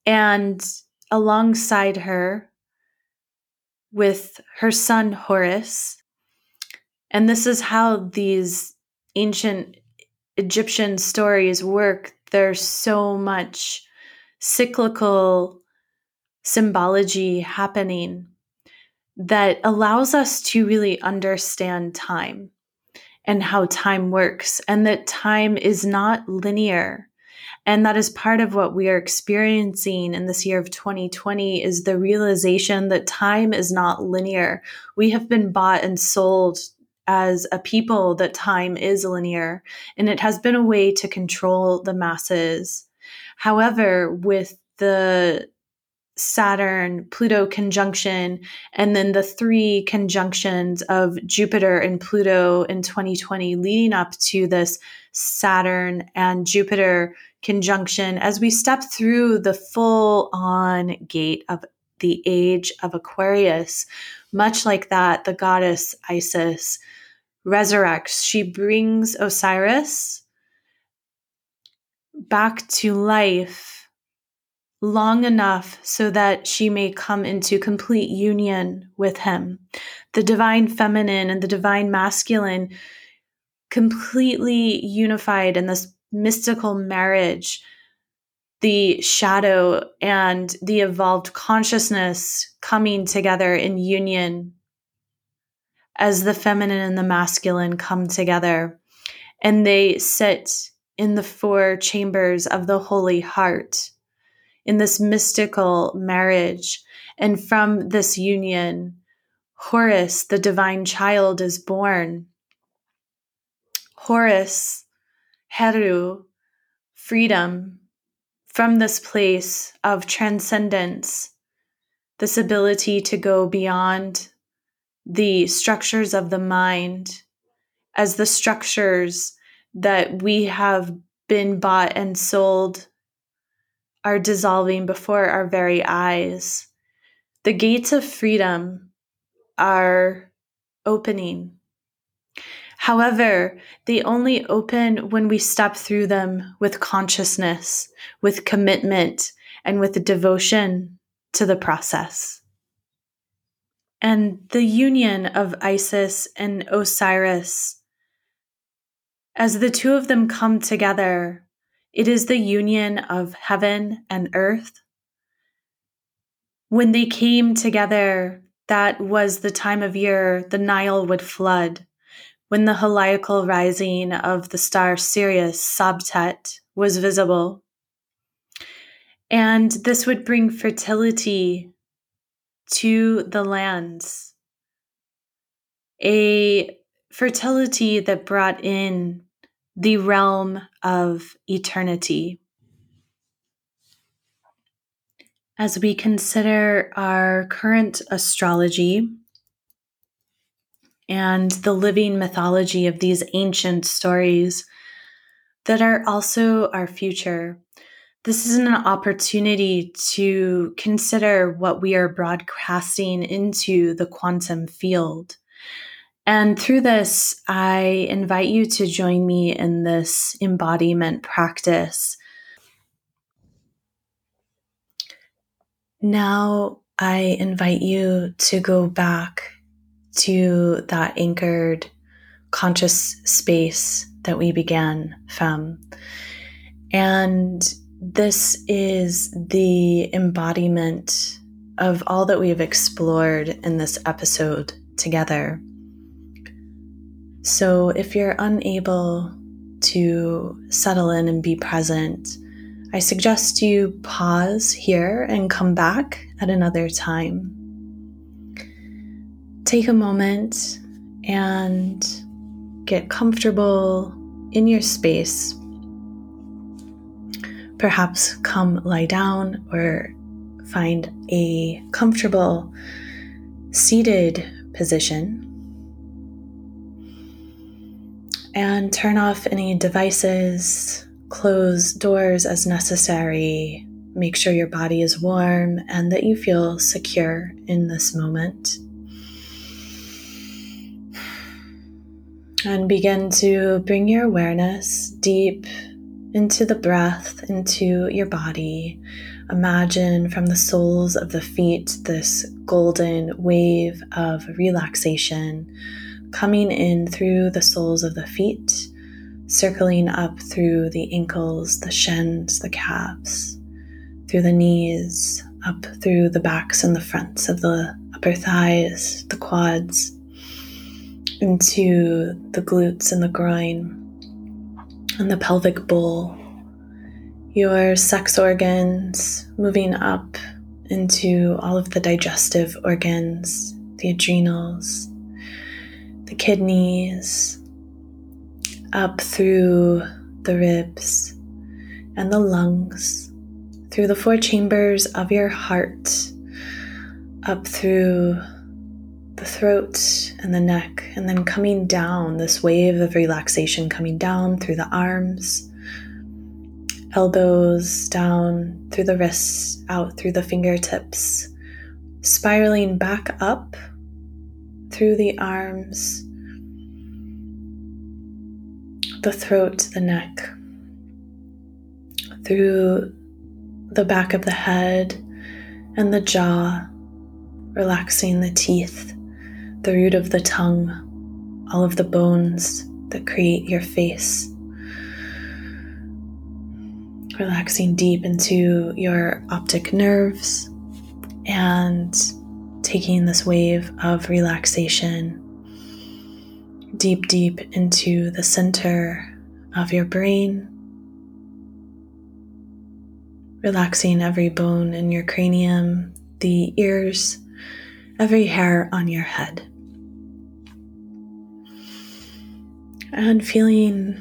And alongside her, with her son Horus, and this is how these ancient Egyptian stories work. There's so much cyclical symbology happening that allows us to really understand time and how time works, and that time is not linear. And that is part of what we are experiencing in this year of 2020 is the realization that time is not linear. We have been bought and sold as a people that time is linear, and it has been a way to control the masses. However, with the Saturn, Pluto conjunction, and then the three conjunctions of Jupiter and Pluto in 2020 leading up to this Saturn and Jupiter conjunction as we step through the full on gate of the age of Aquarius. Much like that, the goddess Isis resurrects. She brings Osiris back to life long enough so that she may come into complete union with him. The divine feminine and the divine masculine completely unified in this mystical marriage. The shadow and the evolved consciousness coming together in union as the feminine and the masculine come together. and they sit in the four chambers of the Holy Heart in this mystical marriage. And from this union, Horus, the divine child, is born. Horus, Heru, freedom, from this place of transcendence, this ability to go beyond the structures of the mind as the structures that we have been bought and sold are dissolving before our very eyes. The gates of freedom are opening. However, they only open when we step through them with consciousness, with commitment, and with devotion to the process. And the union of Isis and Osiris as the two of them come together, it is the union of heaven and earth. When they came together, that was the time of year the Nile would flood, when the heliacal rising of the star Sirius, Sabtet, was visible. And this would bring fertility to the lands, a fertility that brought in the realm of eternity. As we consider our current astrology and the living mythology of these ancient stories that are also our future, this is an opportunity to consider what we are broadcasting into the quantum field and through this, I invite you to join me in this embodiment practice. Now, I invite you to go back to that anchored conscious space that we began from. And this is the embodiment of all that we have explored in this episode together. So if you're unable to settle in and be present, I suggest you pause here and come back at another time. Take a moment and get comfortable in your space. Perhaps come lie down or find a comfortable seated position and turn off any devices, close doors as necessary. Make sure your body is warm and that you feel secure in this moment. And begin to bring your awareness deep into the breath, into your body. Imagine from the soles of the feet this golden wave of relaxation coming in through the soles of the feet, circling up through the ankles, the shins, the calves, through the knees, up through the backs and the fronts of the upper thighs, the quads, into the glutes and the groin, and the pelvic bowl. Your sex organs moving up into all of the digestive organs, the adrenals, the kidneys, up through the ribs and the lungs, through the four chambers of your heart, up through the throat and the neck, and then coming down this wave of relaxation, coming down through the arms, elbows down through the wrists, out through the fingertips, spiraling back up through the arms, the throat, the neck, through the back of the head and the jaw, relaxing the teeth, the root of the tongue, all of the bones that create your face. Relaxing deep into your optic nerves and taking this wave of relaxation deep, deep into the center of your brain, relaxing every bone in your cranium, the ears, every hair on your head. And feeling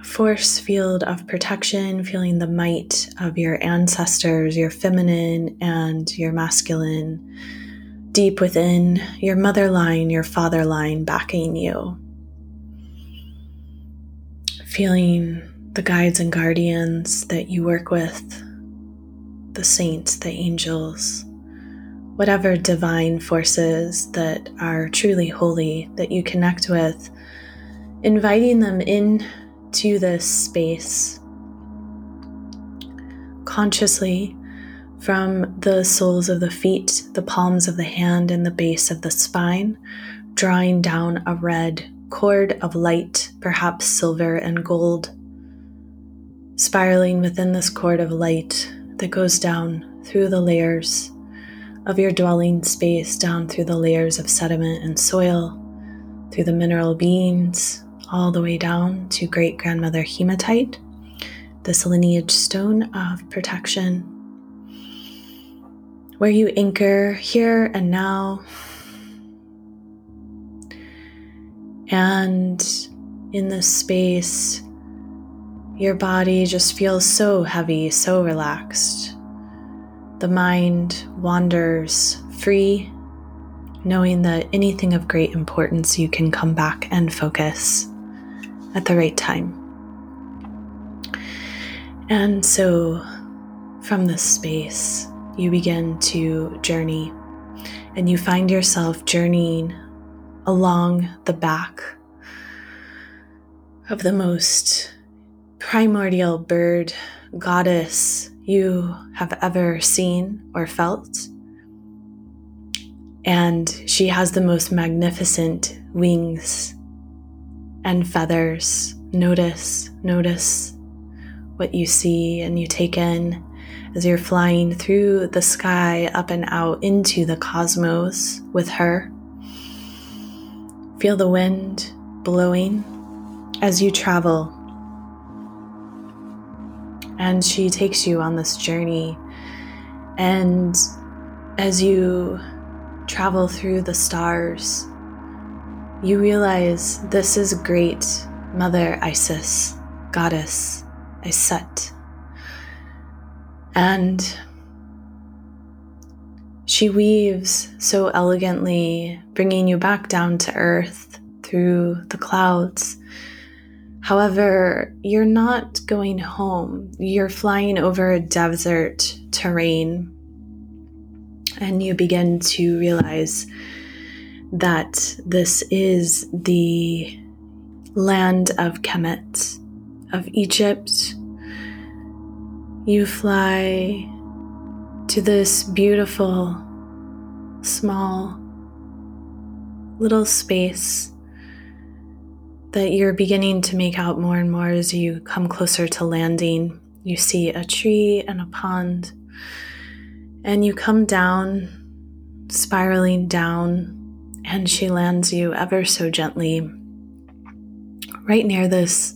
a force field of protection, feeling the might of your ancestors, your feminine and your masculine, deep within your mother line, your father line backing you. Feeling the guides and guardians that you work with, the saints, the angels, whatever divine forces that are truly holy that you connect with, inviting them in to this space consciously from the soles of the feet, the palms of the hand, and the base of the spine, drawing down a red cord of light, perhaps silver and gold, spiraling within this cord of light that goes down through the layers of your dwelling space, down through the layers of sediment and soil, through the mineral beings, all the way down to great grandmother hematite, this lineage stone of protection where you anchor here and now. And in this space, your body just feels so heavy, so relaxed. The mind wanders free, knowing that anything of great importance you can come back and focus at the right time. And so, from this space, you begin to journey and you find yourself journeying along the back of the most primordial bird goddess you have ever seen or felt. And she has the most magnificent wings and feathers. Notice, notice what you see and you take in as you're flying through the sky up and out into the cosmos with her. Feel the wind blowing as you travel. And she takes you on this journey. And as you travel through the stars, you realize this is great Mother Isis, Goddess Iset. And she weaves so elegantly, bringing you back down to earth through the clouds. However, you're not going home. You're flying over a desert terrain, and you begin to realize that this is the land of Kemet, of Egypt, you fly to this beautiful, small, little space that you're beginning to make out more and more as you come closer to landing. You see a tree and a pond, and you come down, spiraling down, and she lands you ever so gently right near this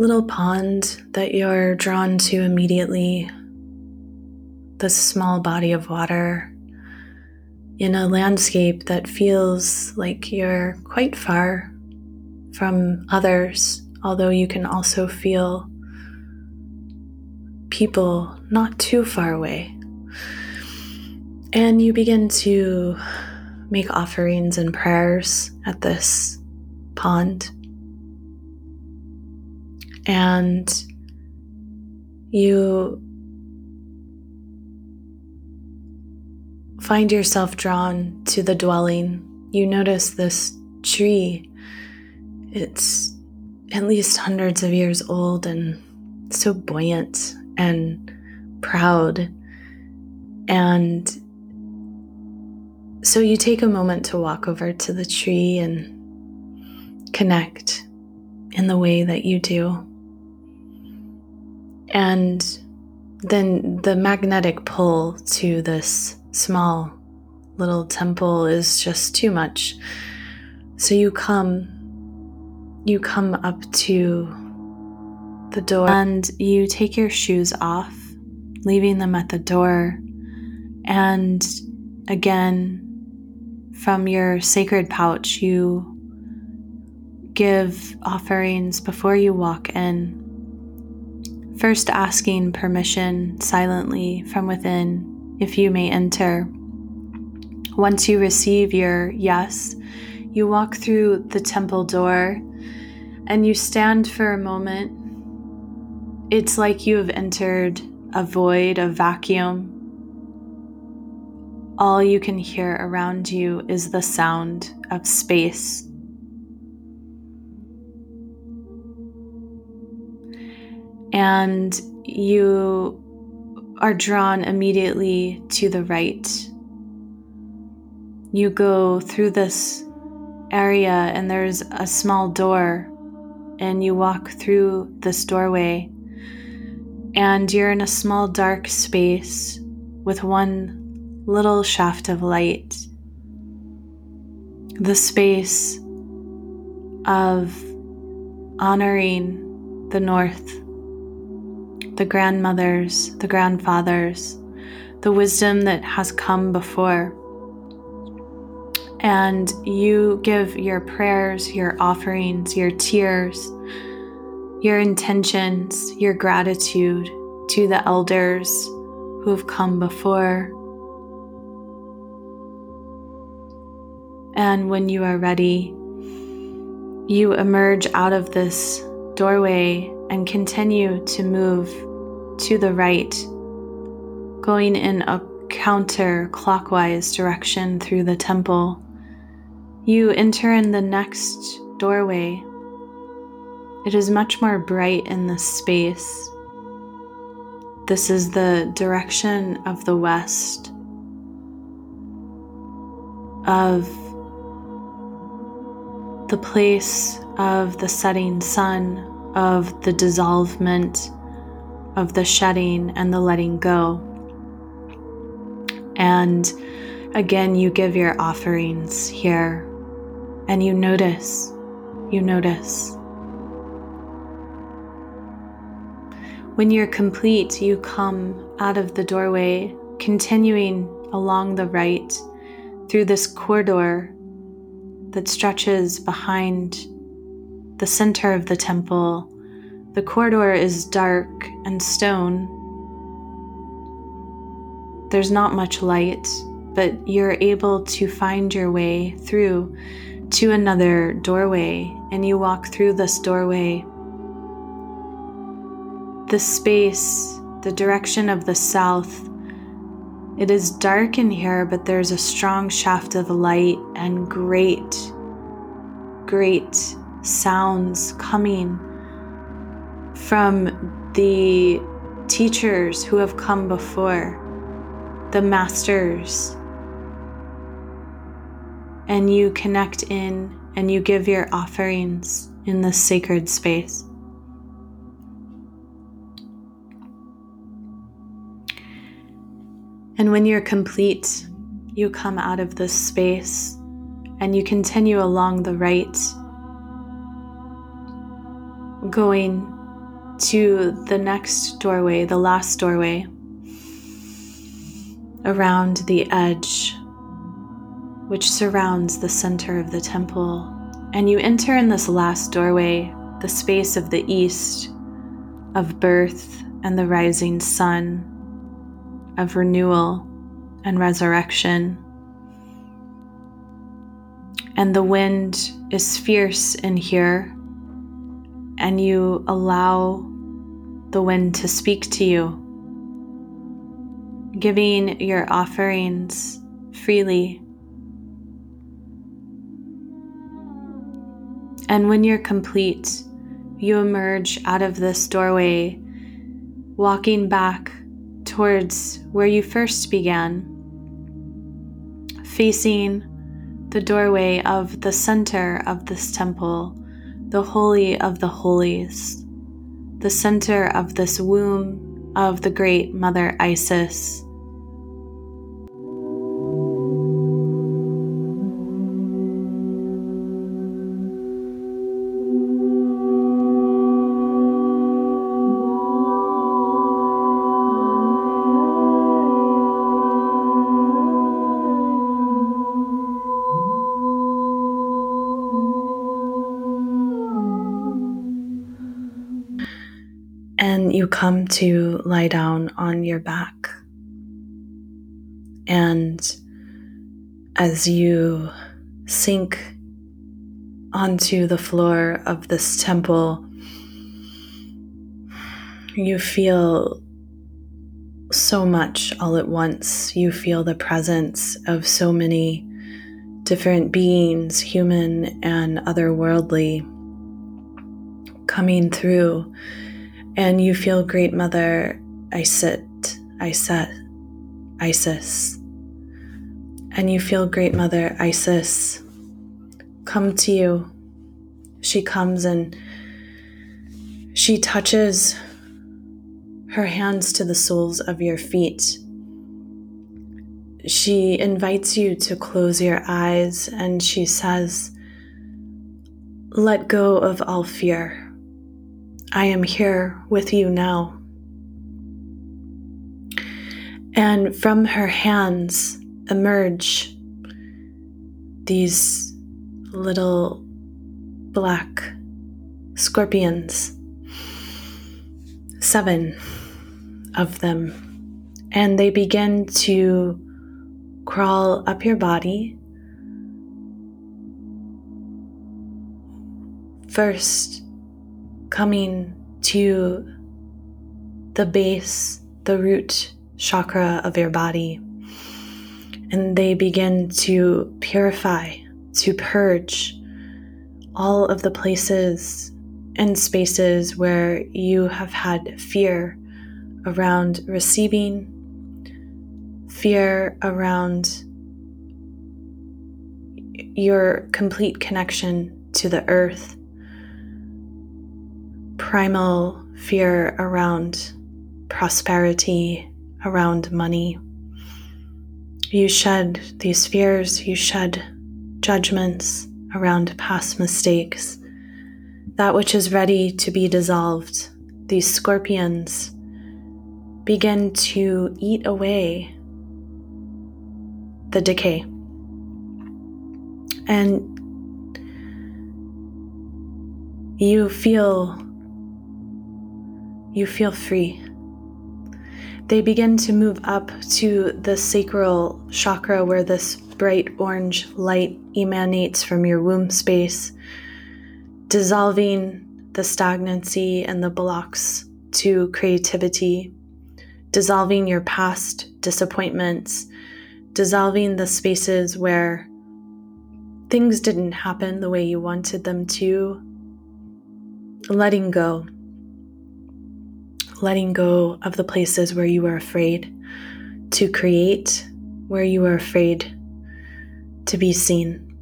little pond that you're drawn to immediately, this small body of water in a landscape that feels like you're quite far from others, although you can also feel people not too far away. And you begin to make offerings and prayers at this pond and you find yourself drawn to the dwelling, you notice this tree. It's at least hundreds of years old and so buoyant and proud. And so you take a moment to walk over to the tree and connect in the way that you do. And then the magnetic pull to this small little temple is just too much. So you come, you come up to the door and you take your shoes off, leaving them at the door. And again, from your sacred pouch, you give offerings before you walk in. First, asking permission silently from within if you may enter. Once you receive your yes, you walk through the temple door and you stand for a moment. It's like you have entered a void, a vacuum. All you can hear around you is the sound of space and you are drawn immediately to the right. You go through this area, and there's a small door, and you walk through this doorway, and you're in a small dark space with one little shaft of light. The space of honoring the North the grandmothers, the grandfathers, the wisdom that has come before. And you give your prayers, your offerings, your tears, your intentions, your gratitude to the elders who have come before. And when you are ready, you emerge out of this doorway and continue to move to the right, going in a counterclockwise direction through the temple. You enter in the next doorway. It is much more bright in this space. This is the direction of the west, of the place of the setting sun, of the dissolvement of the shedding and the letting go. And again, you give your offerings here and you notice, you notice. When you're complete, you come out of the doorway, continuing along the right through this corridor that stretches behind the center of the temple the corridor is dark and stone. There's not much light, but you're able to find your way through to another doorway, and you walk through this doorway. The space, the direction of the south, it is dark in here, but there's a strong shaft of light and great, great sounds coming from the teachers who have come before, the masters, and you connect in and you give your offerings in this sacred space. And when you're complete, you come out of this space and you continue along the right, going to the next doorway, the last doorway, around the edge, which surrounds the center of the temple. And you enter in this last doorway, the space of the east, of birth and the rising sun, of renewal and resurrection. And the wind is fierce in here, and you allow the wind to speak to you, giving your offerings freely. And when you're complete, you emerge out of this doorway, walking back towards where you first began, facing the doorway of the center of this temple, the Holy of the Holies the center of this womb of the great Mother Isis. You come to lie down on your back. And as you sink onto the floor of this temple, you feel so much all at once. You feel the presence of so many different beings, human and otherworldly, coming through. And you feel Great Mother Isit, Iset, Isis. And you feel Great Mother Isis come to you. She comes and she touches her hands to the soles of your feet. She invites you to close your eyes and she says, Let go of all fear. I am here with you now. And from her hands emerge these little black scorpions. Seven of them. And they begin to crawl up your body. First, coming to the base, the root chakra of your body. And they begin to purify, to purge all of the places and spaces where you have had fear around receiving, fear around your complete connection to the earth, primal fear around prosperity, around money. You shed these fears, you shed judgments around past mistakes, that which is ready to be dissolved, these scorpions begin to eat away the decay. And you feel you feel free. They begin to move up to the sacral chakra where this bright orange light emanates from your womb space, dissolving the stagnancy and the blocks to creativity dissolving your past disappointments, dissolving the spaces where things didn't happen the way you wanted them to, letting go. Letting go of the places where you are afraid to create, where you are afraid to be seen.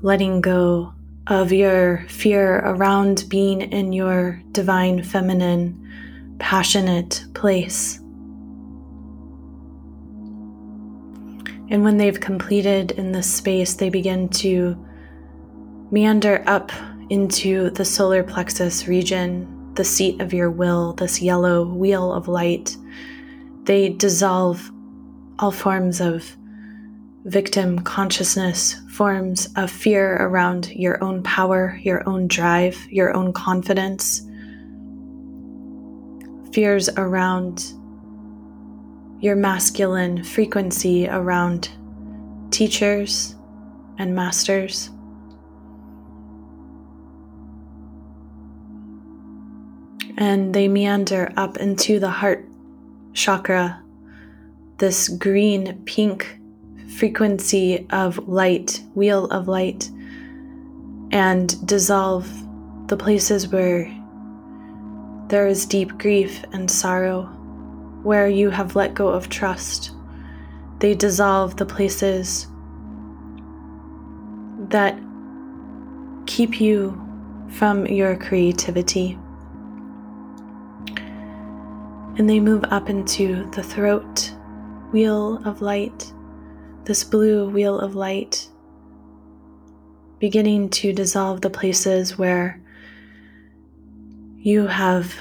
Letting go of your fear around being in your divine feminine passionate place. And when they've completed in this space, they begin to meander up into the solar plexus region, the seat of your will, this yellow wheel of light. They dissolve all forms of victim consciousness, forms of fear around your own power, your own drive, your own confidence fears around your masculine frequency around teachers and masters. And they meander up into the heart chakra, this green pink frequency of light, wheel of light, and dissolve the places where there is deep grief and sorrow where you have let go of trust. They dissolve the places that keep you from your creativity. And they move up into the throat wheel of light, this blue wheel of light, beginning to dissolve the places where you have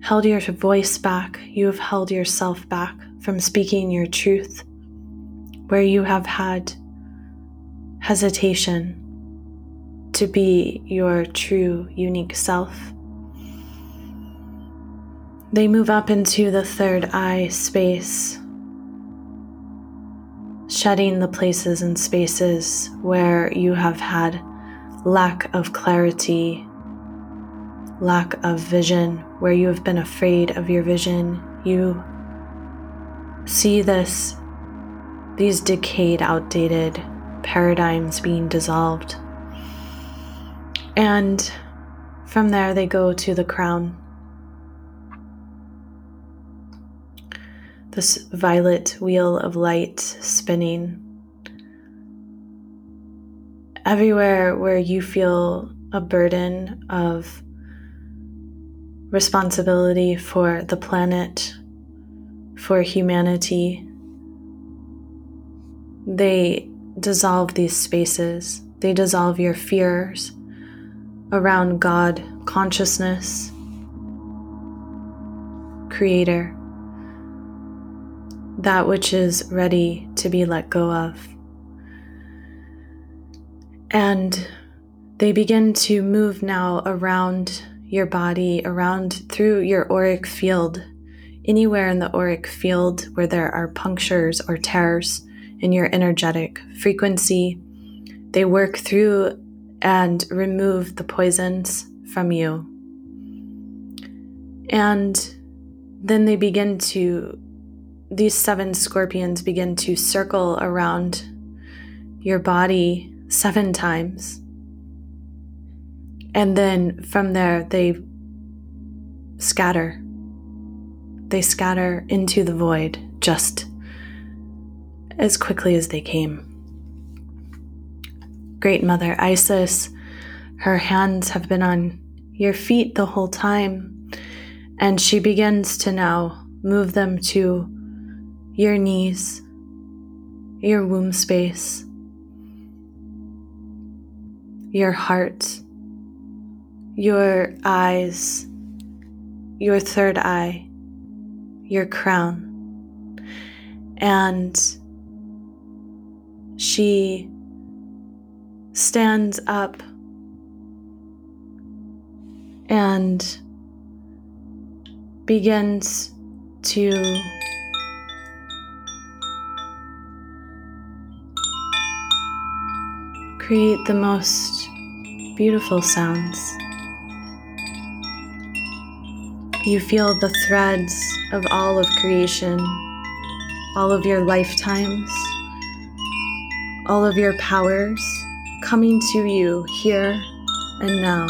held your voice back, you have held yourself back from speaking your truth, where you have had hesitation to be your true, unique self. They move up into the third eye space, shedding the places and spaces where you have had lack of clarity, lack of vision, where you have been afraid of your vision. You see this, these decayed, outdated paradigms being dissolved. And from there, they go to the crown. This violet wheel of light spinning. Everywhere where you feel a burden of responsibility for the planet, for humanity, they dissolve these spaces. They dissolve your fears around God, consciousness, Creator, that which is ready to be let go of. And they begin to move now around your body, around through your auric field, anywhere in the auric field where there are punctures or tears in your energetic frequency. They work through and remove the poisons from you. And then they begin to, these seven scorpions begin to circle around your body seven times. And then from there, they scatter. They scatter into the void just as quickly as they came. Great Mother Isis, her hands have been on your feet the whole time, and she begins to now move them to your knees, your womb space, your heart, your eyes, your third eye, your crown. And she stands up and begins to create the most beautiful sounds. You feel the threads of all of creation, all of your lifetimes all of your powers coming to you here and now.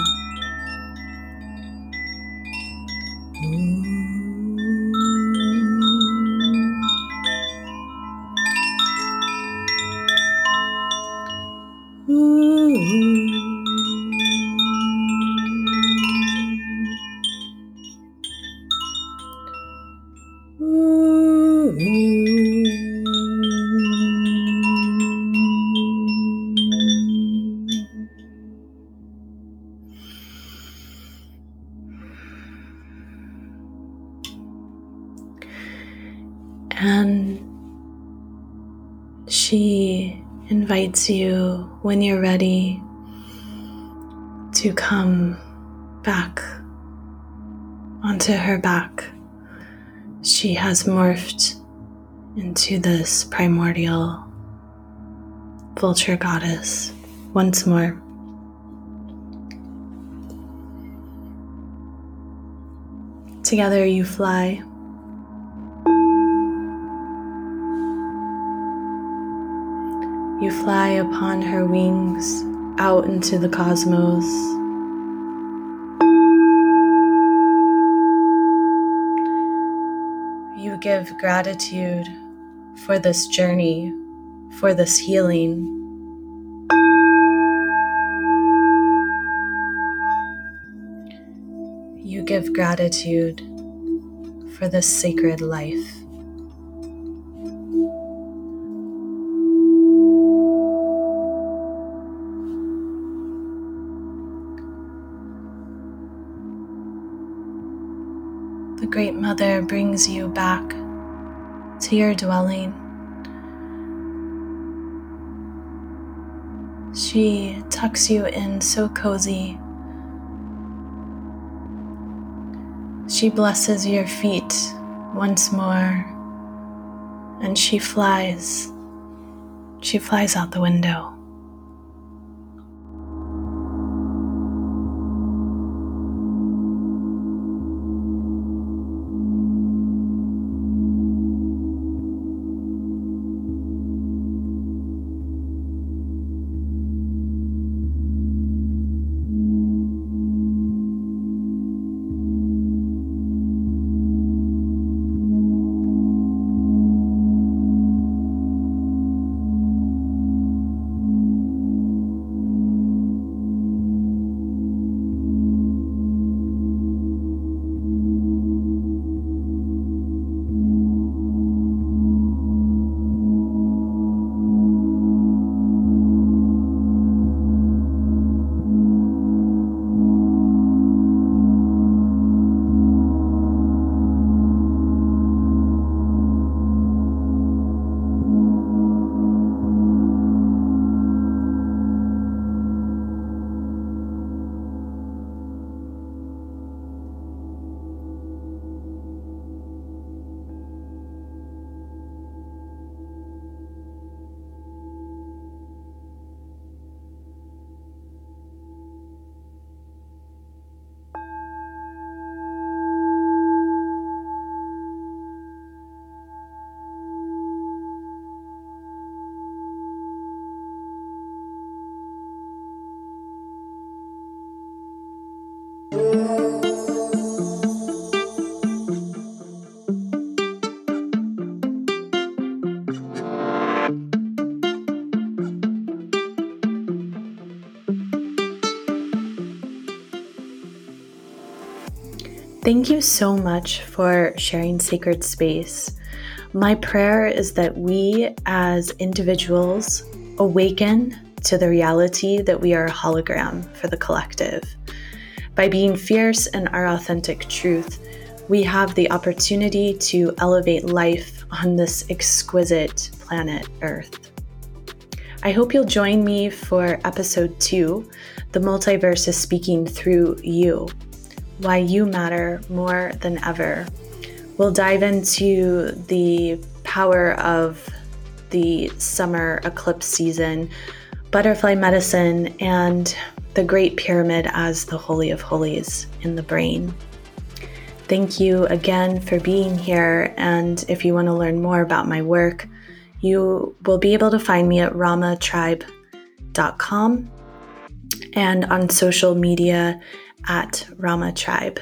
Invites you when you're ready to come back onto her back. She has morphed into this primordial vulture goddess once more. Together you fly You fly upon her wings out into the cosmos. You give gratitude for this journey, for this healing. You give gratitude for this sacred life. Brings you back to your dwelling. She tucks you in so cozy. She blesses your feet once more and she flies. She flies out the window. Thank you so much for sharing sacred space. My prayer is that we as individuals awaken to the reality that we are a hologram for the collective. By being fierce in our authentic truth, we have the opportunity to elevate life on this exquisite planet Earth. I hope you'll join me for episode two The Multiverse is Speaking Through You why you matter more than ever. We'll dive into the power of the summer eclipse season, butterfly medicine, and the Great Pyramid as the Holy of Holies in the brain. Thank you again for being here. And if you want to learn more about my work, you will be able to find me at ramatribe.com and on social media at Rama Tribe.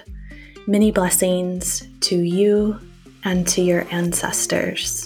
Many blessings to you and to your ancestors.